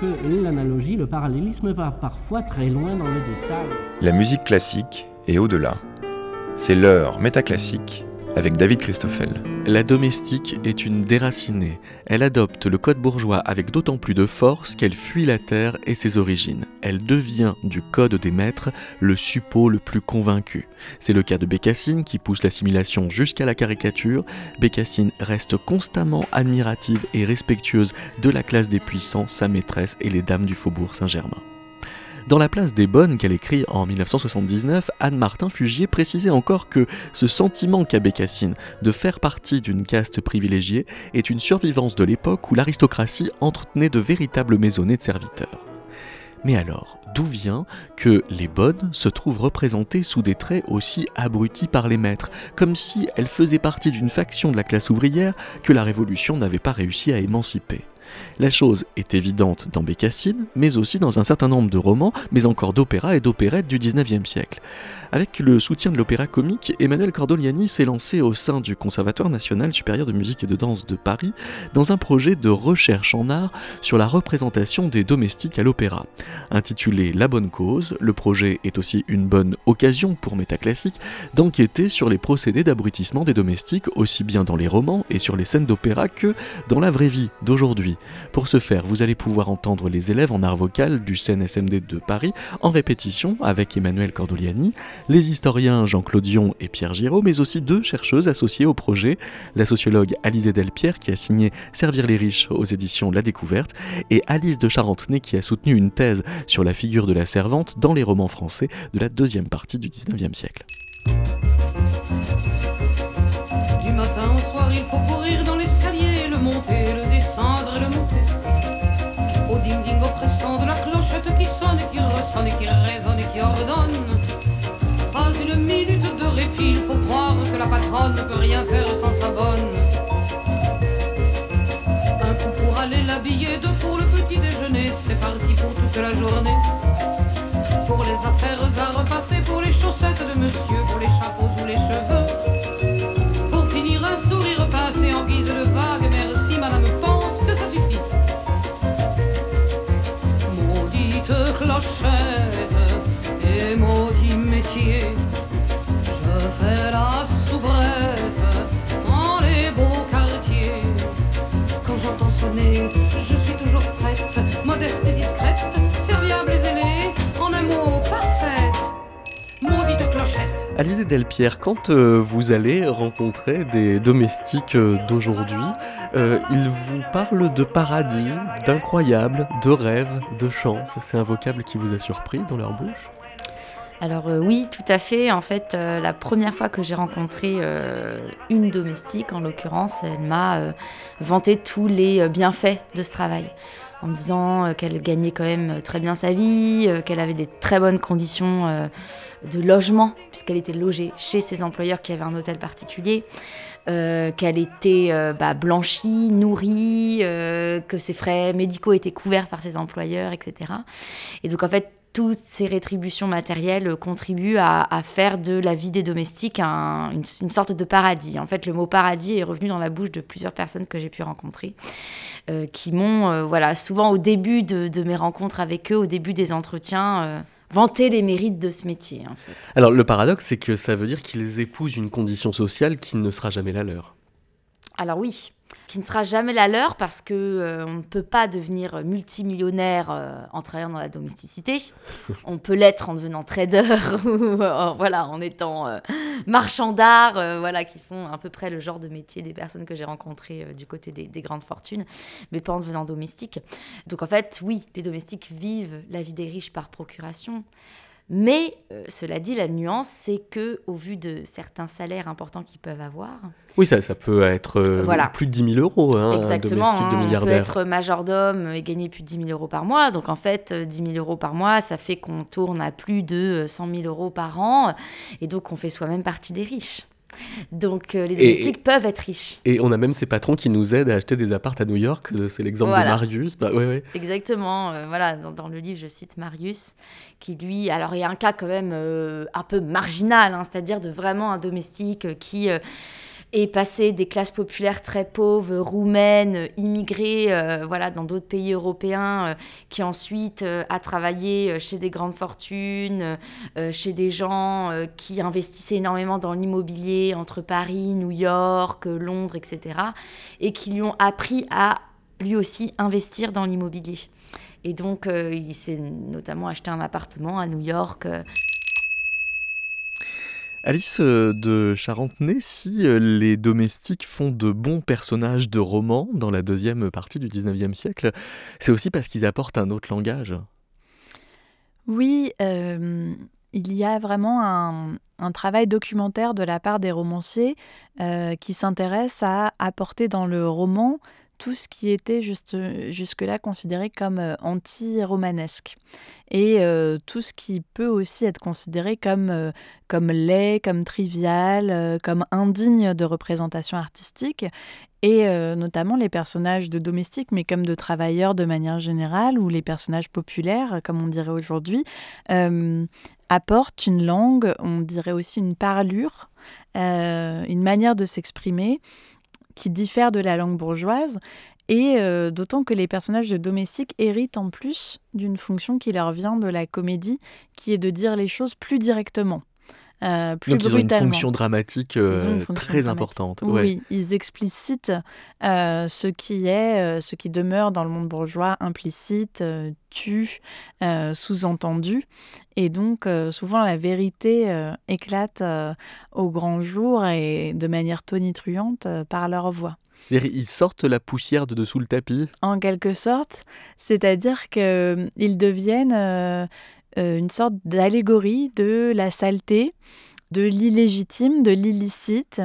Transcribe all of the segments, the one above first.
que l'analogie, le parallélisme va parfois très loin dans le détail. La musique classique est au-delà. C'est l'heure métaclassique avec David Christoffel. La domestique est une déracinée. Elle adopte le code bourgeois avec d'autant plus de force qu'elle fuit la terre et ses origines. Elle devient du code des maîtres le suppôt le plus convaincu. C'est le cas de Bécassine qui pousse l'assimilation jusqu'à la caricature. Bécassine reste constamment admirative et respectueuse de la classe des puissants, sa maîtresse et les dames du faubourg Saint-Germain. Dans La place des bonnes qu'elle écrit en 1979, Anne-Martin Fugier précisait encore que ce sentiment qu'a Bécassine de faire partie d'une caste privilégiée est une survivance de l'époque où l'aristocratie entretenait de véritables maisonnées de serviteurs. Mais alors, d'où vient que les bonnes se trouvent représentées sous des traits aussi abrutis par les maîtres, comme si elles faisaient partie d'une faction de la classe ouvrière que la Révolution n'avait pas réussi à émanciper? La chose est évidente dans Bécassine, mais aussi dans un certain nombre de romans, mais encore d'opéras et d'opérettes du XIXe siècle. Avec le soutien de l'opéra comique, Emmanuel Cordoliani s'est lancé au sein du Conservatoire national supérieur de musique et de danse de Paris dans un projet de recherche en art sur la représentation des domestiques à l'opéra. Intitulé La bonne cause, le projet est aussi une bonne occasion pour Métaclassique d'enquêter sur les procédés d'abrutissement des domestiques aussi bien dans les romans et sur les scènes d'opéra que dans la vraie vie d'aujourd'hui. Pour ce faire, vous allez pouvoir entendre les élèves en art vocal du CNSMD de Paris en répétition avec Emmanuel Cordoliani, les historiens Jean-Claude Dion et Pierre Giraud, mais aussi deux chercheuses associées au projet, la sociologue Alizée Delpierre qui a signé Servir les riches aux éditions La Découverte, et Alice de Charentenay qui a soutenu une thèse sur la figure de la servante dans les romans français de la deuxième partie du 19e siècle. Du matin au soir, il faut courir dans l'escalier, le monter, le descendre le monter. Au ding-ding oppressant de la clochette qui sonne et qui et qui résonne et qui ordonne. Pas une minute de répit, il faut croire que la patronne ne peut rien faire sans sa bonne. Un coup pour aller l'habiller, deux pour le petit déjeuner, c'est parti pour toute la journée. Pour les affaires à repasser, pour les chaussettes de monsieur, pour les chapeaux ou les cheveux. Pour finir un sourire passé en guise de vague, merci madame, pense que ça suffit. Maudite clochette et maudit métier, la soubrette dans les beaux quartiers. Quand j'entends sonner, je suis toujours prête, modeste et discrète, serviable et zélée, en un mot parfaite. Maudite clochette. Alizé Delpierre, quand euh, vous allez rencontrer des domestiques euh, d'aujourd'hui, euh, ils vous parlent de paradis, d'incroyable, de rêve, de chance. C'est un vocable qui vous a surpris dans leur bouche? Alors euh, oui, tout à fait. En fait, euh, la première fois que j'ai rencontré euh, une domestique, en l'occurrence, elle m'a vanté tous les bienfaits de ce travail. En me disant qu'elle gagnait quand même très bien sa vie, qu'elle avait des très bonnes conditions de logement, puisqu'elle était logée chez ses employeurs qui avaient un hôtel particulier, qu'elle était bah, blanchie, nourrie, que ses frais médicaux étaient couverts par ses employeurs, etc. Et donc en fait, toutes ces rétributions matérielles contribuent à, à faire de la vie des domestiques un- une, une sorte de paradis. En fait, le mot paradis est revenu dans la bouche de plusieurs personnes que j'ai pu rencontrer, euh, qui m'ont, euh, voilà, souvent au début de, de mes rencontres avec eux, au début des entretiens, euh, vanté les mérites de ce métier, en fait. Alors le paradoxe, c'est que ça veut dire qu'ils épousent une condition sociale qui ne sera jamais la leur. Alors oui, qui ne sera jamais la leur parce que euh, on ne peut pas devenir multimillionnaire euh, en travaillant dans la domesticité. on peut l'être en devenant trader ou en, voilà, en étant euh, marchand d'art, euh, voilà, qui sont à peu près le genre de métier des personnes que j'ai rencontrées euh, du côté des, des grandes fortunes, mais pas en devenant domestique. Donc en fait, oui, les domestiques vivent la vie des riches par procuration. Mais euh, cela dit, la nuance, c'est que au vu de certains salaires importants qu'ils peuvent avoir, Oui, ça, ça peut être euh, Voilà. plus de 10 000 euros, hein, un Exactement, domestique de hein, on peut milliardaire. être majordome et gagner plus de 10 000 euros par mois. Donc en fait, euh, 10 000 euros par mois, ça fait qu'on tourne à plus de euh, 100 000 euros par an. Et donc on fait soi-même partie des riches. Donc euh, les Et- domestiques peuvent être riches. Et on a même ces patrons qui nous aident à acheter des appartes à New York. euh, C'est l'exemple Voilà. de Marius. Bah, ouais, ouais. Exactement. euh, voilà, dans, dans le livre, je cite Marius, qui lui, alors il y a un cas quand même euh, un peu marginal, hein, c'est-à-dire de vraiment un domestique qui et passer des classes populaires très pauvres, roumaines, immigrées, voilà, dans d'autres pays européens, qui ensuite a travaillé chez des grandes fortunes, chez des gens qui investissaient énormément dans l'immobilier entre Paris, New York, Londres, etc., et qui lui ont appris à lui aussi investir dans l'immobilier. Et donc, euh, il s'est notamment acheté un appartement à New York. Euh. Alice euh, de Charentenay, si les domestiques font de bons personnages de romans dans la deuxième partie du 19e siècle, c'est aussi parce qu'ils apportent un autre langage. Oui, il y a vraiment un, travail documentaire de la part des romanciers qui s'intéresse à apporter dans le roman tout ce qui était jusque-là considéré comme euh, anti-romanesque. Et euh, tout ce qui peut aussi être considéré comme, euh, comme laid, comme trivial, comme indigne de représentation artistique. Et notamment les personnages de domestiques, mais comme de travailleurs de manière générale, ou les personnages populaires, comme on dirait aujourd'hui, apportent une langue, on dirait aussi une parlure, une manière de s'exprimer qui diffère de la langue bourgeoise, et euh, d'autant que les personnages de domestiques héritent en plus d'une fonction qui leur vient de la comédie, qui est de dire les choses plus directement. Euh, plus Donc ils ont une fonction dramatique euh, très importante. Oui, ils explicitent ce qui est, ce qui demeure dans le monde bourgeois implicite, tu, sous-entendu. Et donc souvent la vérité éclate au grand jour et de manière tonitruante par leur voix. Ils sortent la poussière de dessous le tapis? En quelque sorte, c'est-à-dire qu'ils deviennent euh, une sorte d'allégorie de la saleté, de l'illégitime, de l'illicite,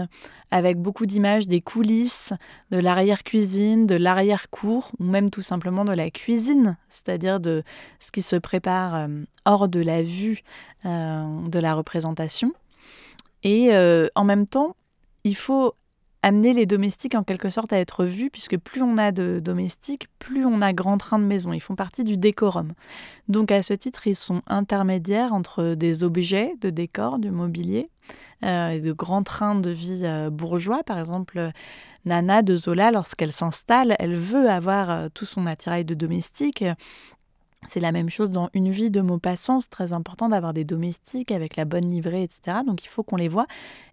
avec beaucoup d'images des coulisses, de l'arrière-cuisine, de l'arrière-cour, ou même tout simplement de la cuisine, c'est-à-dire de ce qui se prépare euh, hors de la vue euh, de la représentation. Et en même temps, il faut amener les domestiques en quelque sorte à être vus, puisque plus on a de domestiques, plus on a grand train de maison. Ils font partie du décorum. Donc à ce titre, ils sont intermédiaires entre des objets de décor, du mobilier, euh, et de grands trains de vie euh, bourgeois. Par exemple, Nana de Zola, lorsqu'elle s'installe, elle veut avoir euh, tout son attirail de domestique. C'est la même chose dans Une vie de Maupassant, c'est très important d'avoir des domestiques avec la bonne livrée, etc. Donc il faut qu'on les voit.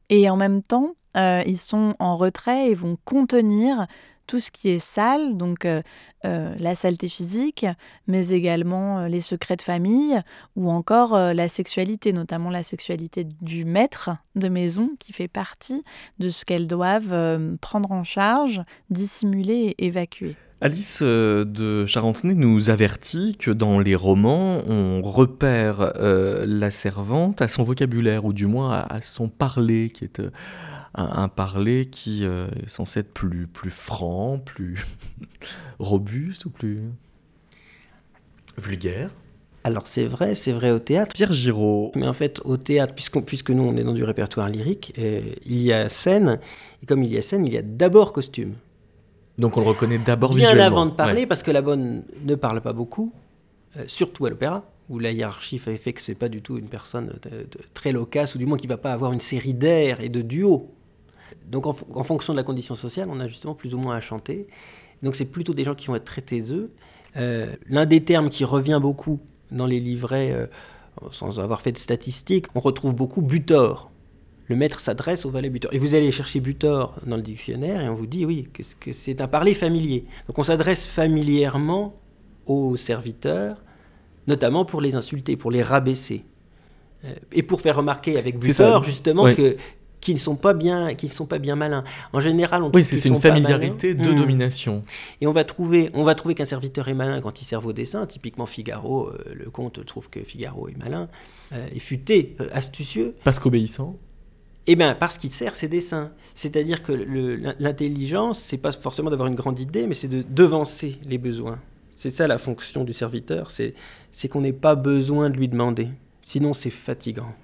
Et en même temps, euh, ils sont en retrait et vont contenir tout ce qui est sale, donc euh, euh, la saleté physique, mais également les secrets de famille ou encore la sexualité, notamment la sexualité du maître de maison qui fait partie de ce qu'elles doivent prendre en charge, dissimuler et évacuer. Alice de Charentenay nous avertit que dans les romans, on repère la servante à son vocabulaire, ou du moins à, son parler, qui est un, parler qui euh, est censé être plus, plus franc, plus robuste ou plus vulgaire? Alors c'est vrai, c'est vrai au théâtre. Pierre Giraud. Mais en fait, au théâtre, puisque nous on est dans du répertoire lyrique, euh, il y a scène, et comme il y a scène, il y a d'abord costume. Donc on le reconnaît d'abord visuellement. Bien avant de parler, parce que la bonne ne parle pas beaucoup, euh, surtout à l'opéra, où la hiérarchie fait, fait que c'est pas du tout une personne très loquace, ou du moins qui va pas avoir une série d'airs et de duos donc en, fonction de la condition sociale, on a justement plus ou moins à chanter. Donc c'est plutôt des gens qui vont être très taiseux. Euh, l'un des termes qui revient beaucoup dans les livrets, euh, sans avoir fait de statistiques, on retrouve beaucoup butor. Le maître s'adresse au valet butor. Et vous allez chercher butor dans le dictionnaire et on vous dit oui, que c'est un parler familier. Donc on s'adresse familièrement aux serviteurs, notamment pour les insulter, pour les rabaisser euh, et pour faire remarquer avec butor justement que, qui ne sont pas bien, qui ne sont pas bien malins. En général, on oui, c'est une familiarité de hmm. domination. Et on va trouver, on va trouver qu'un serviteur est malin quand il sert vos dessins. Typiquement Figaro, euh, le comte trouve que Figaro est malin, euh, et futé, euh, astucieux. Parce qu'obéissant. Eh bien, parce qu'il sert ses dessins. C'est-à-dire que l'intelligence, c'est pas forcément d'avoir une grande idée, mais c'est de devancer les besoins. C'est ça la fonction du serviteur, c'est qu'on n'ait pas besoin de lui demander. Sinon, c'est fatigant.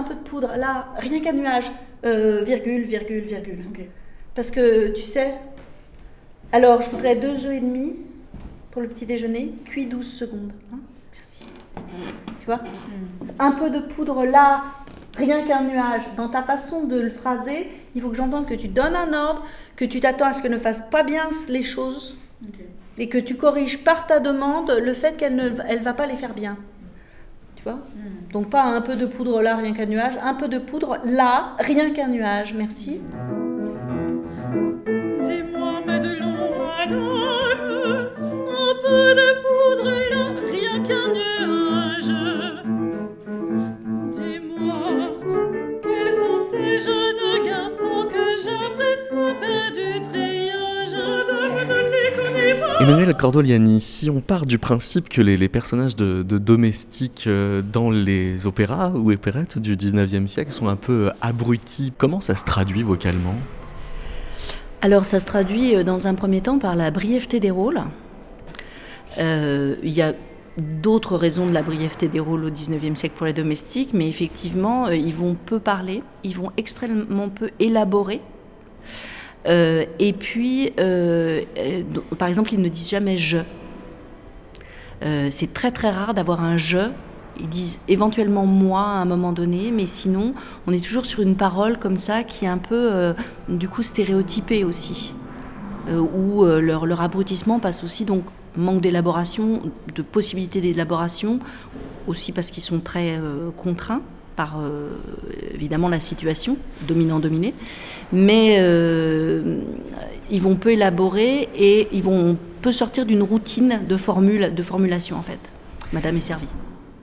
Un peu de poudre, là, rien qu'un nuage, euh, virgule, virgule, virgule. Parce que, tu sais, alors je voudrais deux œufs et demi pour le petit déjeuner, cuit 12 secondes. Hein. Merci. Tu vois? Hmm. Un peu de poudre là, rien qu'un nuage. Dans ta façon de le phraser, il faut que j'entende que tu donnes un ordre, que tu t'attends à ce qu'elle ne fasse pas bien les choses. Et que tu corriges par ta demande le fait qu'elle ne elle va pas les faire bien. Tu vois? Hmm. Donc pas un peu de poudre là, rien qu'un nuage. Un peu de poudre là, rien qu'un nuage. Merci. Dis-moi, mais de un peu de poudre là, rien qu'un nuage. Dis-moi, quels sont ces jeunes garçons que j'aperçois Emmanuel Cordoliani, si on part du principe que les, personnages de, domestiques euh, dans les opéras ou opérettes du 19e siècle sont un peu euh, abrutis, comment ça se traduit vocalement? Alors ça se traduit euh, dans un premier temps par la brièveté des rôles. Il y a d'autres raisons de la brièveté des rôles au 19e siècle pour les domestiques, mais effectivement, ils vont peu parler, ils vont extrêmement peu élaborer. Euh, et puis, euh, euh, par exemple, ils ne disent jamais je. c'est très très rare d'avoir un je. Ils disent éventuellement moi à un moment donné, mais sinon, on est toujours sur une parole comme ça qui est un peu, du coup, stéréotypée aussi. où leur, leur abrutissement passe aussi, donc, manque d'élaboration, de possibilité d'élaboration, aussi parce qu'ils sont très contraints par évidemment la situation, dominant-dominé mais euh, ils vont peu élaborer et ils vont peu sortir d'une routine de, formule, de formulation en fait. Madame est servie.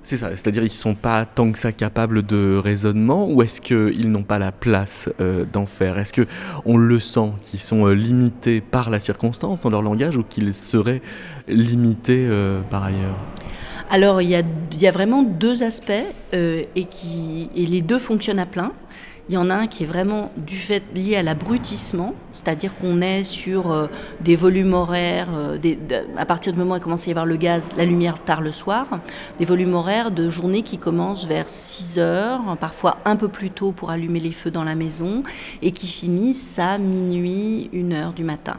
C'est ça, c'est-à-dire ils ne sont pas tant que ça capables de raisonnement ou est-ce qu'ils n'ont pas la place euh, d'en faire? Est-ce qu'on le sent qu'ils sont euh, limités par la circonstance dans leur langage ou qu'ils seraient limités par ailleurs? Alors il y a, vraiment deux aspects et, qui, et les deux fonctionnent à plein. Il y en a un qui est vraiment du fait lié à l'abrutissement, c'est-à-dire qu'on est sur euh, des volumes horaires, euh, à partir du moment où il commence à y avoir le gaz, la lumière tard le soir, des volumes horaires de journée qui commencent vers 6 heures, parfois un peu plus tôt pour allumer les feux dans la maison, et qui finissent à minuit, 1 heure du matin.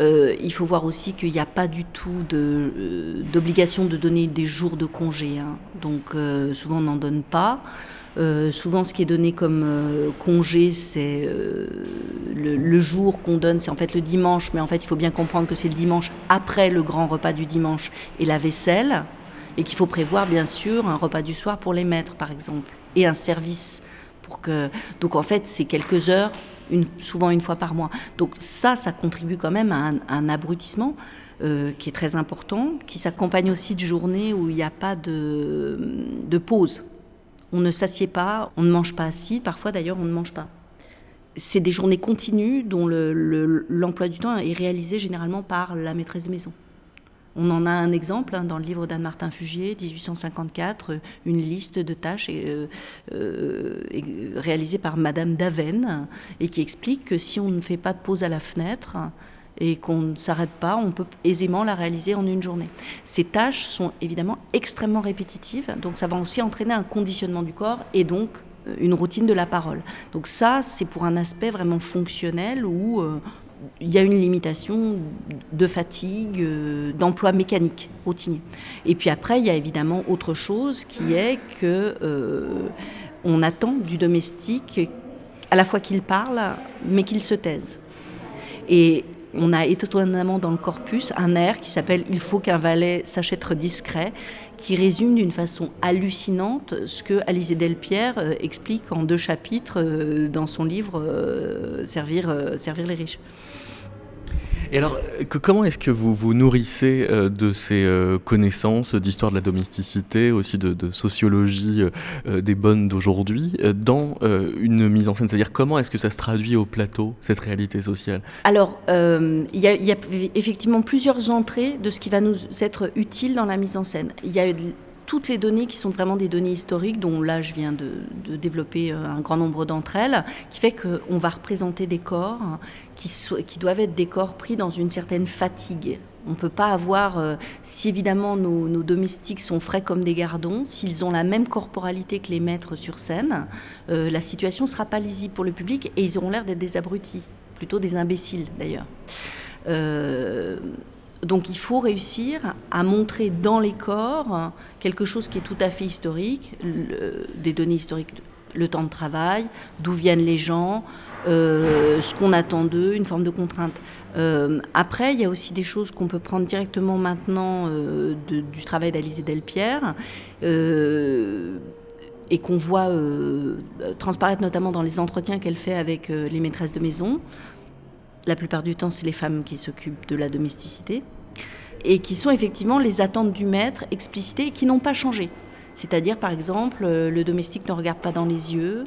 Euh, il faut voir aussi qu'il n'y a pas du tout d'obligation de, donner des jours de congé, hein. donc souvent on n'en donne pas. Euh, souvent, ce qui est donné comme euh, congé, c'est euh, le, jour qu'on donne, c'est en fait le dimanche, mais en fait, il faut bien comprendre que c'est le dimanche après le grand repas du dimanche et la vaisselle, et qu'il faut prévoir, bien sûr, un repas du soir pour les maîtres, par exemple, et un service. Pour que... Donc, en fait, c'est quelques heures, souvent une fois par mois. Donc, ça, ça contribue quand même à un, abrutissement. qui est très important, qui s'accompagne aussi de journées où il n'y a pas de pause. On ne s'assied pas, on ne mange pas assis, parfois d'ailleurs on ne mange pas. C'est des journées continues dont l'emploi du temps est réalisé généralement par la maîtresse de maison. On en a un exemple hein, dans le livre d'Anne-Martin Fugier, 1854, une liste de tâches euh, euh, réalisée par Madame Daven et qui explique que si on ne fait pas de pause à la fenêtre, et qu'on ne s'arrête pas, on peut aisément la réaliser en une journée. Ces tâches sont évidemment extrêmement répétitives, donc ça va aussi entraîner un conditionnement du corps et donc euh, une routine de la parole. Donc ça, c'est pour un aspect vraiment fonctionnel où euh, il y a une limitation de fatigue, euh, d'emploi mécanique routinier. Et puis après, il y a évidemment autre chose qui est que on attend du domestique à la fois qu'il parle, mais qu'il se taise. Et on a étonnamment dans le corpus un air qui s'appelle Il faut qu'un valet sache être discret, qui résume d'une façon hallucinante ce que Alizé Delpierre euh, explique en deux chapitres euh, dans son livre euh, servir, servir les riches. Et alors, euh, comment est-ce que vous vous nourrissez euh, de ces euh, connaissances d'histoire de la domesticité, aussi de, sociologie des bonnes d'aujourd'hui, dans une mise en scène? C'est-à-dire, comment est-ce que ça se traduit au plateau, cette réalité sociale? Alors, il y, y, a effectivement plusieurs entrées de ce qui va nous être utile dans la mise en scène. Il y a toutes les données qui sont vraiment des données historiques, dont là je viens de, développer euh, un grand nombre d'entre elles, qui fait qu'on va représenter des corps qui, doivent être des corps pris dans une certaine fatigue. On ne peut pas avoir, euh, si évidemment nos, domestiques sont frais comme des gardons, s'ils ont la même corporalité que les maîtres sur scène, euh, la situation ne sera pas lisible pour le public et ils auront l'air d'être des abrutis, plutôt des imbéciles d'ailleurs. Donc il faut réussir à montrer dans les corps quelque chose qui est tout à fait historique, des données historiques, le temps de travail, d'où viennent les gens, ce qu'on attend d'eux, une forme de contrainte. Euh, après, il y a aussi des choses qu'on peut prendre directement maintenant euh, du travail d'Alizée Delpierre euh, et qu'on voit transparaître notamment dans les entretiens qu'elle fait avec les maîtresses de maison. La plupart du temps, c'est les femmes qui s'occupent de la domesticité et qui sont effectivement les attentes du maître explicitées et qui n'ont pas changé. C'est-à-dire, par exemple, le domestique ne regarde pas dans les yeux,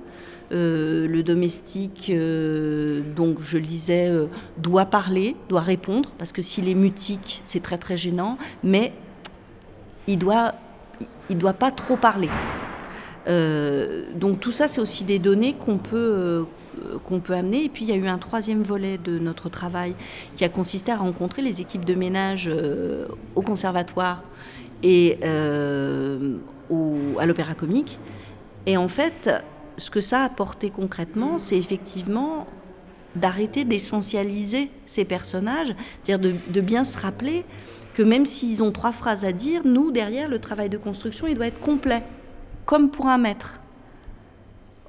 euh, le domestique, euh, donc je le disais, euh, doit parler, doit répondre, parce que s'il est mutique, c'est très très gênant, mais il doit, il doit pas trop parler. donc tout ça, c'est aussi des données qu'on peut qu'on peut amener. Et puis il y a eu un troisième volet de notre travail qui a consisté à rencontrer les équipes de ménage au conservatoire et à l'opéra comique. Et en fait, ce que ça a apporté concrètement, c'est effectivement d'arrêter d'essentialiser ces personnages, c'est-à-dire de, bien se rappeler que même s'ils ont trois phrases à dire, nous, derrière, le travail de construction, il doit être complet, comme pour un maître.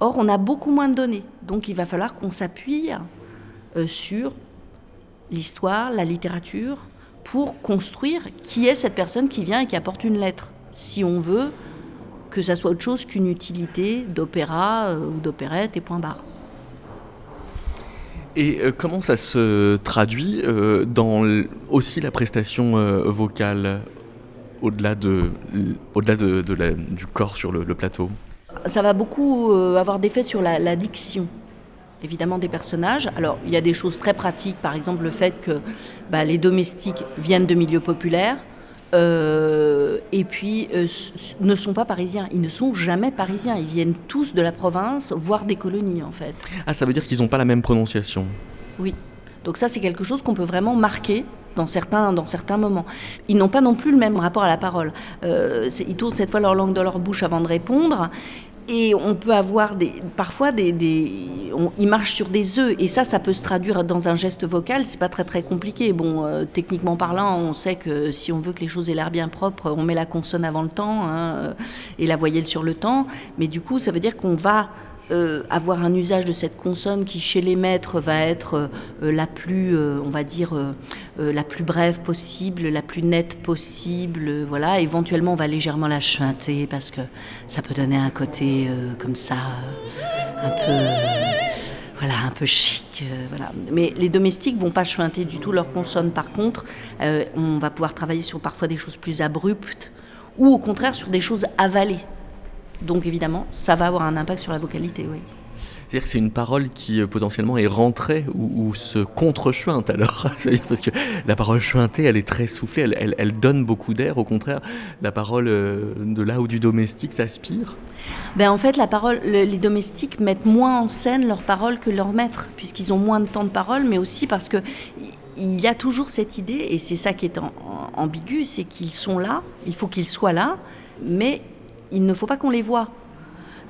Or, on a beaucoup moins de données, donc il va falloir qu'on s'appuie euh, sur l'histoire, la littérature, pour construire qui est cette personne qui vient et qui apporte une lettre, si on veut que ça soit autre chose qu'une utilité d'opéra euh, ou d'opérette et point barre. Et euh, comment ça se traduit dans aussi la prestation vocale au-delà de, au-delà de, du corps sur le, plateau? Ça va beaucoup avoir d'effet sur la, diction évidemment des personnages. Alors, il y a des choses très pratiques, par exemple le fait que bah, les domestiques viennent de milieux populaires, euh, et puis euh, ne sont pas parisiens. Ils ne sont jamais parisiens. Ils viennent tous de la province, voire des colonies en fait. Ah, ça veut dire qu'ils n'ont pas la même prononciation. Oui. Donc ça, c'est quelque chose qu'on peut vraiment marquer dans certains, dans certains moments. Ils n'ont pas non plus le même rapport à la parole. Euh, ils tournent cette fois leur langue dans leur bouche avant de répondre. Et on peut avoir des, parfois des, des ils marchent sur des œufs et ça, ça peut se traduire dans un geste vocal. C'est pas très très compliqué. Bon, euh, techniquement parlant, on sait que si on veut que les choses aient l'air bien propres, on met la consonne avant le temps hein, et la voyelle sur le temps. Mais du coup, ça veut dire qu'on va euh, avoir un usage de cette consonne qui chez les maîtres va être euh, la plus, euh, on va dire, la plus brève possible, la plus nette possible. voilà, éventuellement on va légèrement la chuinter parce que ça peut donner un côté comme ça, un peu, voilà, un peu chic. voilà. Mais les domestiques vont pas chuinter du tout leur consonne. Par contre, on va pouvoir travailler sur parfois des choses plus abruptes ou au contraire sur des choses avalées. Donc évidemment, ça va avoir un impact sur la vocalité, oui. C'est-à-dire que c'est une parole qui euh, potentiellement est rentrée ou, se contre-chuinte alors. Parce que la parole chuintée, elle est très soufflée, elle, donne beaucoup d'air. Au contraire, la parole euh, de là ou du domestique s'aspire. Ben en fait, la parole, les domestiques mettent moins en scène leur parole que leurs maîtres, puisqu'ils ont moins de temps de parole, mais aussi parce que il y a toujours cette idée, et c'est ça qui est ambigu, c'est qu'ils sont là, il faut qu'ils soient là, mais il ne faut pas qu'on les voit.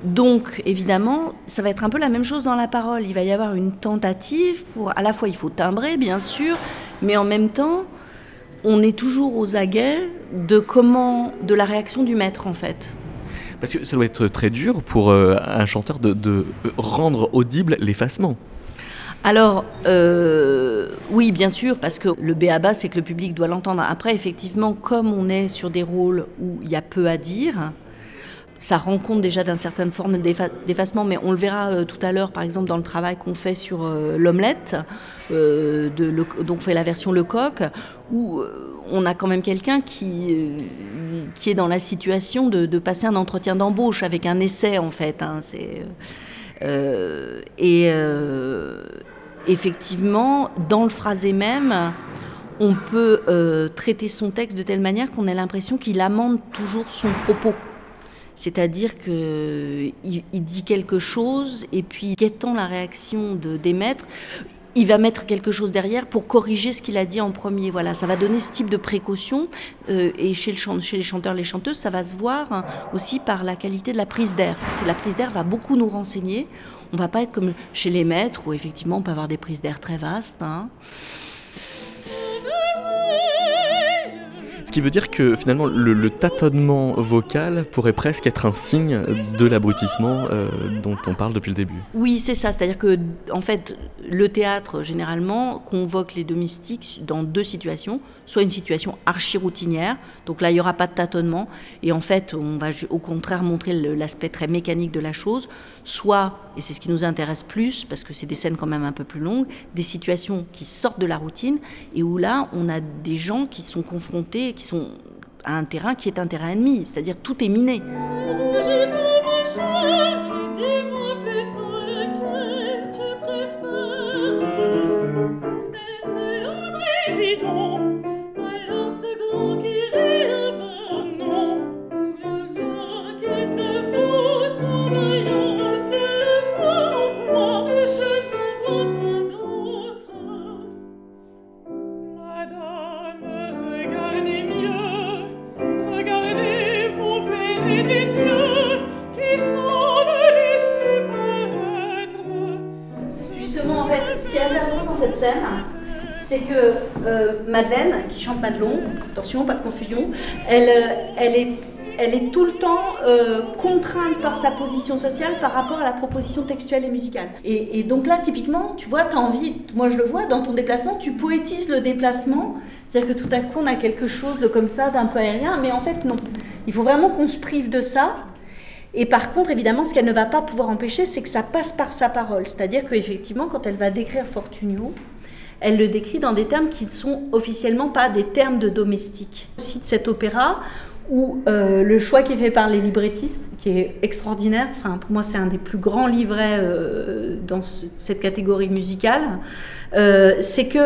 Donc, évidemment, ça va être un peu la même chose dans la parole. Il va y avoir une tentative pour, à la fois, il faut timbrer, bien sûr, mais en même temps, on est toujours aux aguets de comment, de la réaction du maître, en fait. Parce que ça doit être très dur pour euh, un chanteur de, rendre audible l'effacement. Alors, euh, oui, bien sûr, parce que le béaba, c'est que le public doit l'entendre. Après, effectivement, comme on est sur des rôles où il y a peu à dire, ça rend compte déjà d'une certaine forme d'effacement, mais on le verra euh, tout à l'heure, par exemple, dans le travail qu'on fait sur euh, l'omelette, euh, on fait la version Lecoq, où on a quand même quelqu'un qui, est dans la situation de, passer un entretien d'embauche avec un essai, en fait. Hein, et effectivement, dans le phrasé même, on peut euh, traiter son texte de telle manière qu'on ait l'impression qu'il amende toujours son propos. C'est-à-dire qu'il il dit quelque chose et puis guettant la réaction de, des maîtres, il va mettre quelque chose derrière pour corriger ce qu'il a dit en premier. Voilà, ça va donner ce type de précaution. Euh, et chez, les chanteurs, les chanteuses, ça va se voir hein, aussi par la qualité de la prise d'air. C'est la prise d'air va beaucoup nous renseigner. On va pas être comme chez les maîtres où effectivement on peut avoir des prises d'air très vastes. Hein. Ce qui veut dire que finalement le, tâtonnement vocal pourrait presque être un signe de l'abrutissement euh, dont on parle depuis le début. Oui, c'est ça. C'est-à-dire que en fait, le théâtre généralement convoque les domestiques dans deux situations. Soit une situation archi-routinière, donc là il n'y aura pas de tâtonnement, et en fait on va au contraire montrer l'aspect très mécanique de la chose. Soit, et c'est ce qui nous intéresse plus, parce que c'est des scènes quand même un peu plus longues, des situations qui sortent de la routine, et où là on a des gens qui sont confrontés, qui sont à un terrain qui est un terrain ennemi, c'est-à-dire tout est miné. C'est que euh, Madeleine, qui chante Madelon, attention, pas de confusion, elle, euh, elle, est, elle est tout le temps euh, contrainte par sa position sociale par rapport à la proposition textuelle et musicale. Et, donc là, typiquement, tu vois, tu as envie, moi je le vois, dans ton déplacement, tu poétises le déplacement, c'est-à-dire que tout à coup on a quelque chose de comme ça, d'un peu aérien, mais en fait non. Il faut vraiment qu'on se prive de ça et par contre, évidemment, ce qu'elle ne va pas pouvoir empêcher, c'est que ça passe par sa parole. C'est-à-dire qu'effectivement, quand elle va décrire Fortunio, elle le décrit dans des termes qui ne sont officiellement pas des termes de domestique. Aussi de cet opéra où euh, le choix qui est fait par les librettistes, qui est extraordinaire, enfin pour moi c'est un des plus grands livrets euh, dans cette catégorie musicale, euh, c'est que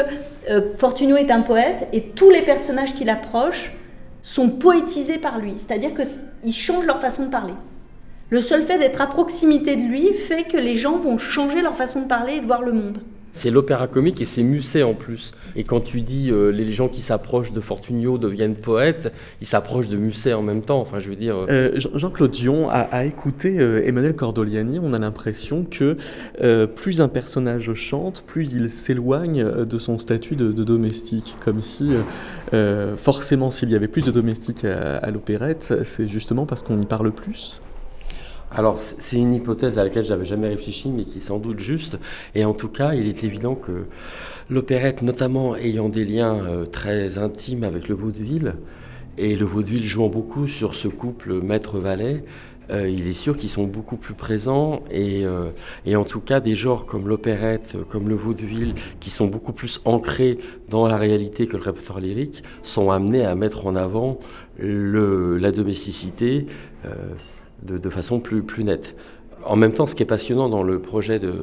Fortunio est un poète et tous les personnages qui l'approchent sont poétisés par lui, c'est-à-dire qu'ils changent leur façon de parler. Le seul fait d'être à proximité de lui fait que les gens vont changer leur façon de parler et de voir le monde. C'est l'opéra comique et c'est Musset en plus. Et quand tu dis euh, les gens qui s'approchent de Fortunio deviennent poètes, ils s'approchent de Musset en même temps. Enfin, je veux dire. Euh, euh, Jean-Claude Dion a, écouté Emmanuel Cordoliani. On a l'impression que plus un personnage chante, plus il s'éloigne de son statut de, domestique, comme si forcément s'il y avait plus de domestiques à l'opérette, c'est justement parce qu'on y parle plus. Alors c'est une hypothèse à laquelle j'avais jamais réfléchi, mais qui est sans doute juste. Et en tout cas, il est évident que l'opérette, notamment ayant des liens euh, très intimes avec le vaudeville, et le vaudeville jouant beaucoup sur ce couple maître-valet, euh, il est sûr qu'ils sont beaucoup plus présents et, euh, et, en tout cas des genres comme l'opérette, comme le vaudeville, qui sont beaucoup plus ancrés dans la réalité que le répertoire lyrique, sont amenés à mettre en avant la domesticité de, façon plus, plus nette. En même temps, ce qui est passionnant dans le projet de,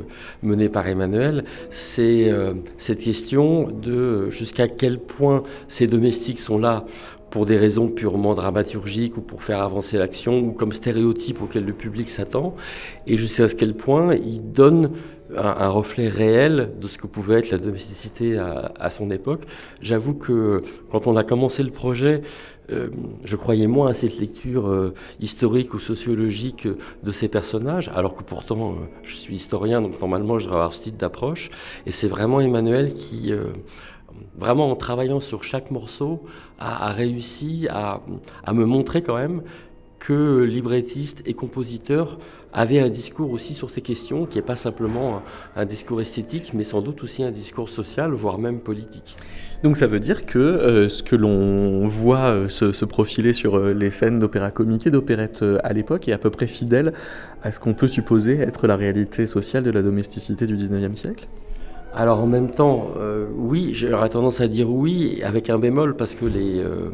mené par Emmanuel, c'est euh, cette question de jusqu'à quel point ces domestiques sont là pour des raisons purement dramaturgiques ou pour faire avancer l'action ou comme stéréotype auquel le public s'attend, et jusqu'à quel point ils donnent un, reflet réel de ce que pouvait être la domesticité à, à son époque. J'avoue que quand on a commencé le projet, euh, je croyais moins à cette lecture euh, historique ou sociologique de ces personnages, alors que pourtant euh, je suis historien, donc normalement je devrais avoir ce type d'approche. Et c'est vraiment Emmanuel qui, vraiment en travaillant sur chaque morceau, a, réussi à, me montrer quand même que librettiste et compositeur avait un discours aussi sur ces questions, qui n'est pas simplement un discours esthétique, mais sans doute aussi un discours social, voire même politique. Donc ça veut dire que euh, ce que l'on voit euh, se, profiler sur euh, les scènes d'opéra comique et d'opérette à l'époque est à peu près fidèle à ce qu'on peut supposer être la réalité sociale de la domesticité du 19e siècle? Alors en même temps, euh, oui, j'aurais tendance à dire oui, avec un bémol, parce que les, euh,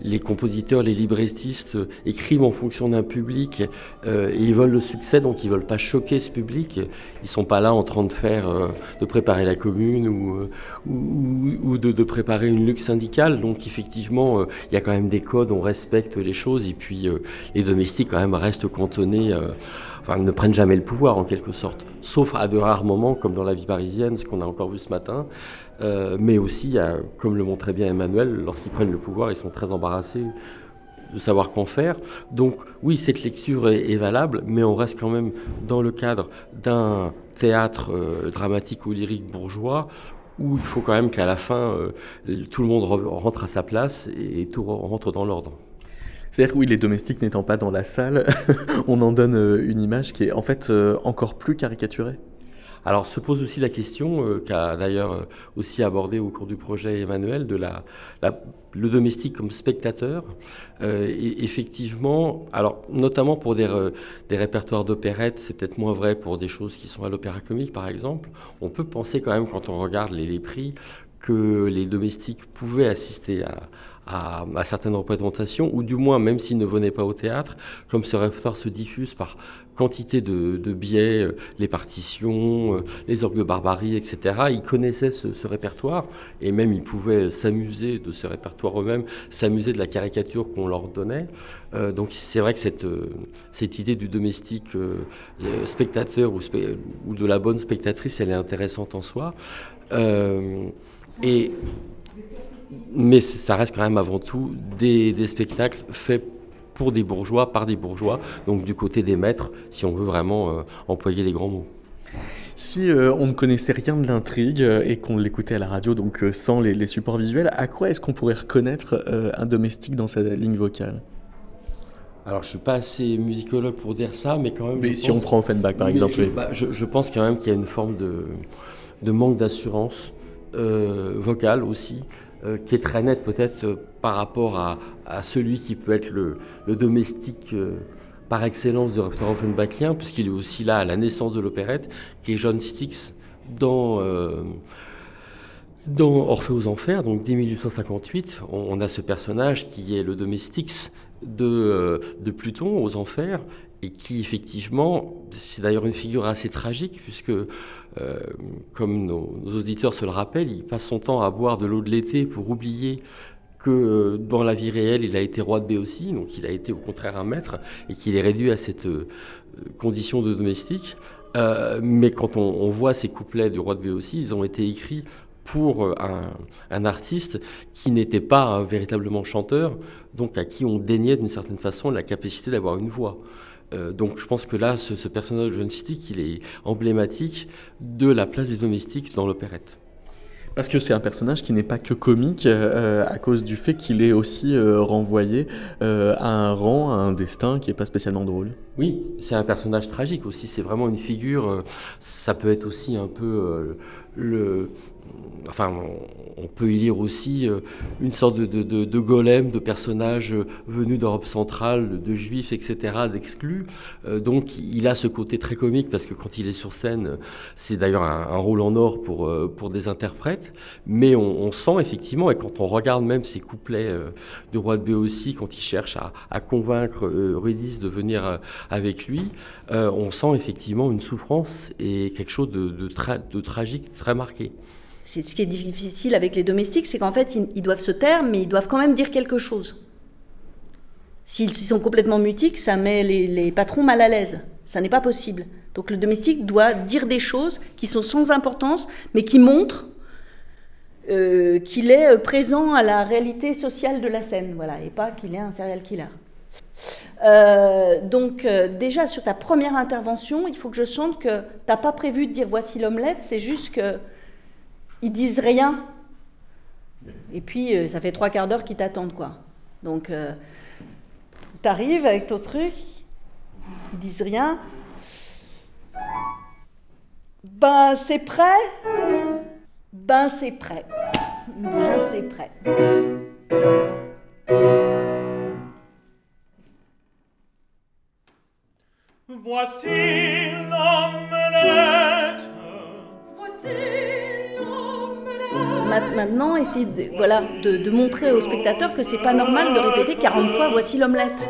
les compositeurs, les librettistes écrivent en fonction d'un public, euh, et ils veulent le succès, donc ils veulent pas choquer ce public. Ils sont pas là en train de faire, de préparer la commune ou, ou, de, de, préparer une luxe syndicale. Donc effectivement, il y a quand même des codes, on respecte les choses, et puis les domestiques quand même restent cantonnés enfin, ne prennent jamais le pouvoir en quelque sorte, sauf à de rares moments comme dans la vie parisienne, ce qu'on a encore vu ce matin, euh, mais aussi, comme le montrait bien Emmanuel, lorsqu'ils prennent le pouvoir, ils sont très embarrassés de savoir qu'en faire. Donc oui, cette lecture est, valable, mais on reste quand même dans le cadre d'un théâtre euh, dramatique ou lyrique bourgeois où il faut quand même qu'à la fin, euh, tout le monde rentre à sa place et tout rentre dans l'ordre. C'est-à-dire oui, les domestiques n'étant pas dans la salle, on en donne euh, une image qui est en fait euh, encore plus caricaturée. Alors se pose aussi la question, euh, qu'a d'ailleurs aussi abordé au cours du projet Emmanuel, de la, le domestique comme spectateur. et effectivement, alors notamment pour des, répertoires d'opérettes, c'est peut-être moins vrai pour des choses qui sont à l'opéra comique par exemple. On peut penser quand même quand on regarde les, les prix que les domestiques pouvaient assister à, à, certaines représentations, ou du moins, même s'ils ne venaient pas au théâtre, comme ce répertoire se diffuse par quantité de, biais, euh, les partitions, euh, les orgues de barbarie, etc., ils connaissaient ce, répertoire, et même ils pouvaient s'amuser de ce répertoire eux-mêmes, s'amuser de la caricature qu'on leur donnait. Euh, donc c'est vrai que cette, idée du domestique spectateur ou, de la bonne spectatrice, elle est intéressante en soi. et mais ça reste quand même avant tout des, spectacles faits pour des bourgeois, par des bourgeois, donc du côté des maîtres, si on veut vraiment euh, employer les grands mots. Si euh, on ne connaissait rien de l'intrigue euh, et qu'on l'écoutait à la radio, donc sans les, supports visuels, à quoi est-ce qu'on pourrait reconnaître un domestique dans sa ligne vocale? Alors, je suis pas assez musicologue pour dire ça, mais quand même. Mais si on prend Offenbach, par exemple. Bah, je, pense quand même qu'il y a une forme de, de manque d'assurance vocale aussi. Euh, qui est très net peut-être euh, par rapport à, celui qui peut être le, domestique euh, par excellence du répertoire offenbachien, puisqu'il est aussi là à la naissance de l'opérette, qui est John Styx dans, dans Orphée aux Enfers, donc dès 1858. On, a ce personnage qui est le domestique de, de Pluton aux Enfers, et qui effectivement, c'est d'ailleurs une figure assez tragique, puisque euh, comme nos, auditeurs se le rappellent, il passe son temps à boire de l'eau de l'été pour oublier que euh, dans la vie réelle, il a été roi de Béotie, donc il a été au contraire un maître, et qu'il est réduit à cette euh, condition de domestique. mais quand on, voit ces couplets du roi de Béotie, ils ont été écrits pour un, artiste qui n'était pas véritablement chanteur, donc à qui on déniait d'une certaine façon la capacité d'avoir une voix. Euh, donc je pense que là, ce, personnage de John City, il est emblématique de la place des domestiques dans l'opérette. Parce que c'est un personnage qui n'est pas que comique euh, à cause du fait qu'il est aussi euh, renvoyé à un rang, à un destin qui n'est pas spécialement drôle. Oui, c'est un personnage tragique aussi. C'est vraiment une figure. ça peut être aussi un peu enfin, on peut y lire aussi euh, une sorte de, golem, de personnages euh, venus d'Europe centrale, de juifs, etc., d'exclus. Euh, donc il a ce côté très comique parce que quand il est sur scène, c'est d'ailleurs un, rôle en or pour, pour des interprètes. Mais on, sent effectivement, et quand on regarde même ces couplets du roi de Béotie, quand il cherche à, convaincre Eurydice de venir avec lui, on sent effectivement une souffrance et quelque chose de, de tragique marqué ce qui est difficile avec les domestiques, c'est qu'en fait, ils, doivent se taire, mais ils doivent quand même dire quelque chose. S'ils sont complètement mutiques, ça met les, patrons mal à l'aise. Ça n'est pas possible. Donc le domestique doit dire des choses qui sont sans importance, mais qui montrent euh, qu'il est euh, présent à la réalité sociale de la scène, voilà, et pas qu'il est un serial killer. Euh, donc déjà sur ta première intervention, il faut que je sente que tu n'as pas prévu de dire voici l'omelette, c'est juste que ils disent rien. Et puis, euh, ça fait trois quarts d'heure qu'ils t'attendent, quoi. Donc, euh, tu arrives avec ton truc, ils disent rien. Ben, c'est prêt Ben, c'est prêt. Ben, c'est prêt. Voici l'omelette. Voici maintenant essayer de, voilà, de, montrer aux spectateurs que c'est pas normal de répéter 40 fois voici l'omelette.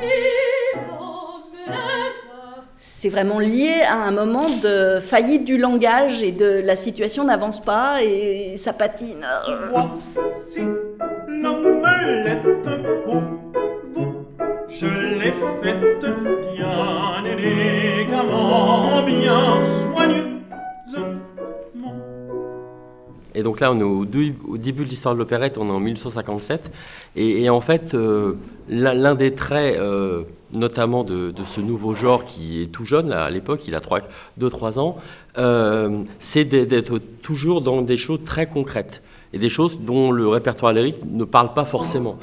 C'est vraiment lié à un moment de faillite du langage et de la situation n'avance pas et ça patine. Voici l'omelette pour vous, je l'ai faite bien soigneusement. Et donc là, on est au, début de l'histoire de l'opérette, on est en 1857. Et, en fait, euh, l'un des traits, euh, notamment de, ce nouveau genre qui est tout jeune, à l'époque, il a 2-3 ans, euh, c'est d'être toujours dans des choses très concrètes. Et des choses dont le répertoire lyrique ne parle pas forcément.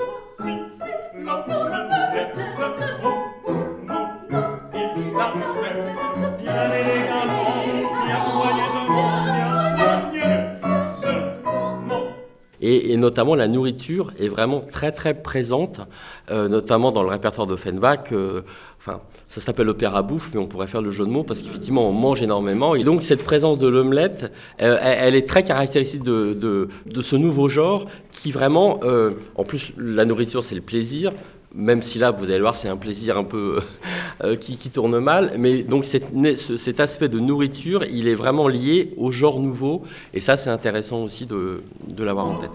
Et, notamment la nourriture est vraiment très très présente, euh, notamment dans le répertoire d'Offenbach. Euh, enfin, ça s'appelle opéra bouffe, mais on pourrait faire le jeu de mots parce qu'effectivement on mange énormément. Et donc cette présence de l'omelette, euh, elle, est très caractéristique de, de, ce nouveau genre qui vraiment, en plus la nourriture c'est le plaisir, même si là, vous allez voir, c'est un plaisir un peu qui, qui, tourne mal. Mais donc cet aspect de nourriture, il est vraiment lié au genre nouveau. Et ça, c'est intéressant aussi de, de l'avoir en tête.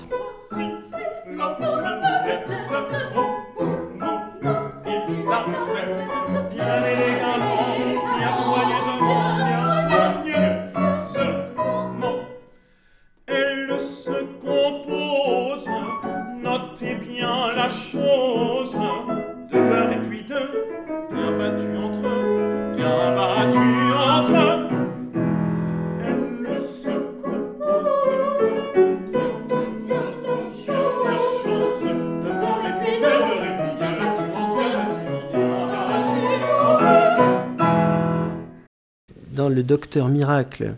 Elle se compose, bien la compose, dans le Docteur Miracle,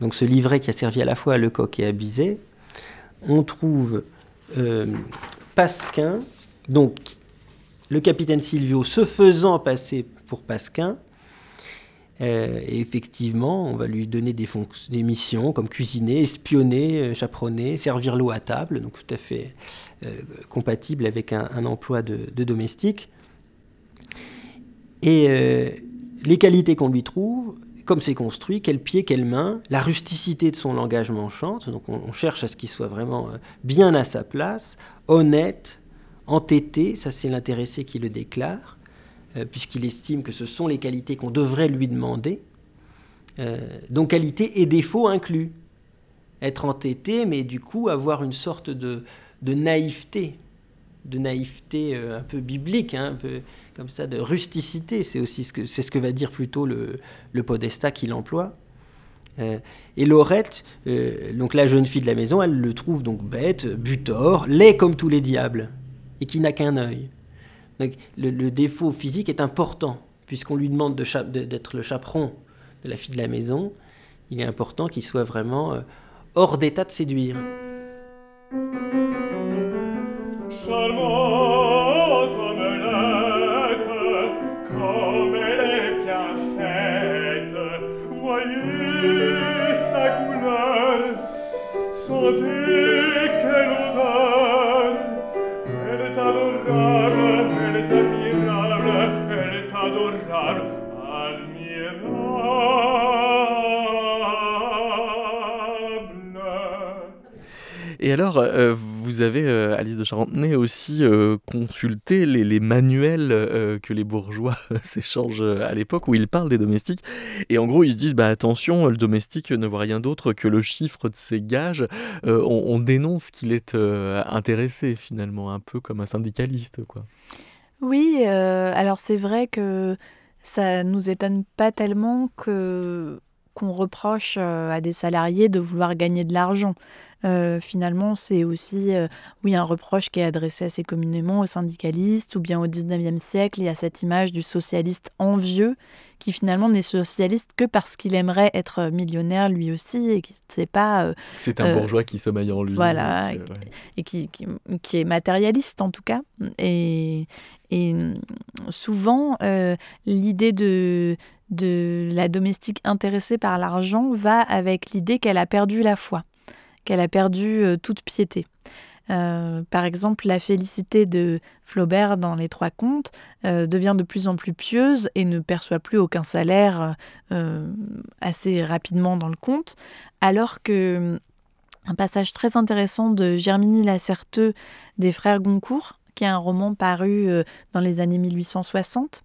donc ce livret qui a servi à la fois à Lecoq et à Bizet, on trouve euh, Pasquin, donc le capitaine Silvio se faisant passer pour Pasquin. Euh, effectivement, on va lui donner des, des missions comme cuisiner, espionner, euh, chaperonner, servir l'eau à table, donc tout à fait compatible avec un, emploi de, domestique. Et les qualités qu'on lui trouve, comme c'est construit, quel pied, quelle main, la rusticité de son langage manchante, donc on, cherche à ce qu'il soit vraiment euh, bien à sa place, honnête, entêté, ça c'est l'intéressé qui le déclare, euh, puisqu'il estime que ce sont les qualités qu'on devrait lui demander, euh, donc qualité et défaut inclus. Être entêté, mais du coup avoir une sorte de, de naïveté, de naïveté un peu biblique, hein, un peu comme ça, de rusticité. C'est aussi ce que, c'est ce que va dire plutôt le, le podestat qu'il emploie. Euh, et Laurette, euh, donc la jeune fille de la maison, elle le trouve donc bête, butor, laid comme tous les diables, et qui n'a qu'un œil. Le, défaut physique est important, puisqu'on lui demande de d'être le chaperon de la fille de la maison. Il est important qu'il soit vraiment euh, hors d'état de séduire. Et alors, euh, vous avez, euh, Alice de Charentenay, aussi euh, consulté les, manuels que les bourgeois s'échangent à l'époque où ils parlent des domestiques. Et en gros, ils se disent bah, attention, le domestique ne voit rien d'autre que le chiffre de ses gages. On, dénonce qu'il est intéressé, finalement, un peu comme un syndicaliste. quoi. Oui, alors c'est vrai que ça nous étonne pas tellement que qu'on reproche à des salariés de vouloir gagner de l'argent. Euh, finalement, c'est aussi euh, oui, un reproche qui est adressé assez communément aux syndicalistes, ou bien au 19e siècle, il y a cette image du socialiste envieux qui finalement n'est socialiste que parce qu'il aimerait être millionnaire lui aussi et qui sait pas. Euh, c'est un bourgeois qui sommeille en lui. Voilà, et, qui, qui, est matérialiste en tout cas. Et, et souvent, l'idée de, de la domestique intéressée par l'argent va avec l'idée qu'elle a perdu la foi qu'elle a perdu toute piété. Euh, par exemple, la félicité de Flaubert dans Les Trois Contes euh, devient de plus en plus pieuse et ne perçoit plus aucun salaire euh, assez rapidement dans le conte, alors que un passage très intéressant de Germinie Lacerteux des Frères Goncourt, qui est un roman paru dans les années 1860,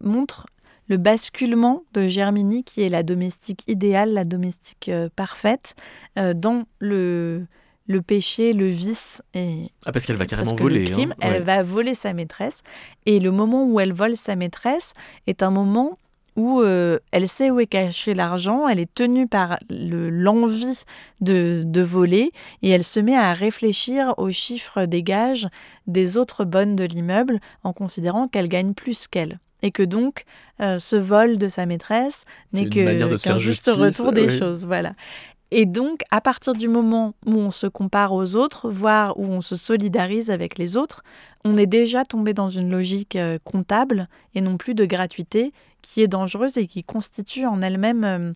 montre le basculement de Germinie, qui est la domestique idéale, la domestique parfaite, dans le, le péché, le vice et ah parce qu'elle va carrément voler. Le crime, hein. Elle va voler sa maîtresse et le moment où elle vole sa maîtresse est un moment où euh, elle sait où est caché l'argent, elle est tenue par l'envie de, de, voler et elle se met à réfléchir aux chiffres des gages des autres bonnes de l'immeuble en considérant qu'elle gagne plus qu'elle et que donc euh, ce vol de sa maîtresse n'est qu'un juste retour des choses. Voilà. Et donc, à partir du moment où on se compare aux autres, voire où on se solidarise avec les autres, on est déjà tombé dans une logique euh, comptable et non plus de gratuité qui est dangereuse et qui constitue en elle-même euh,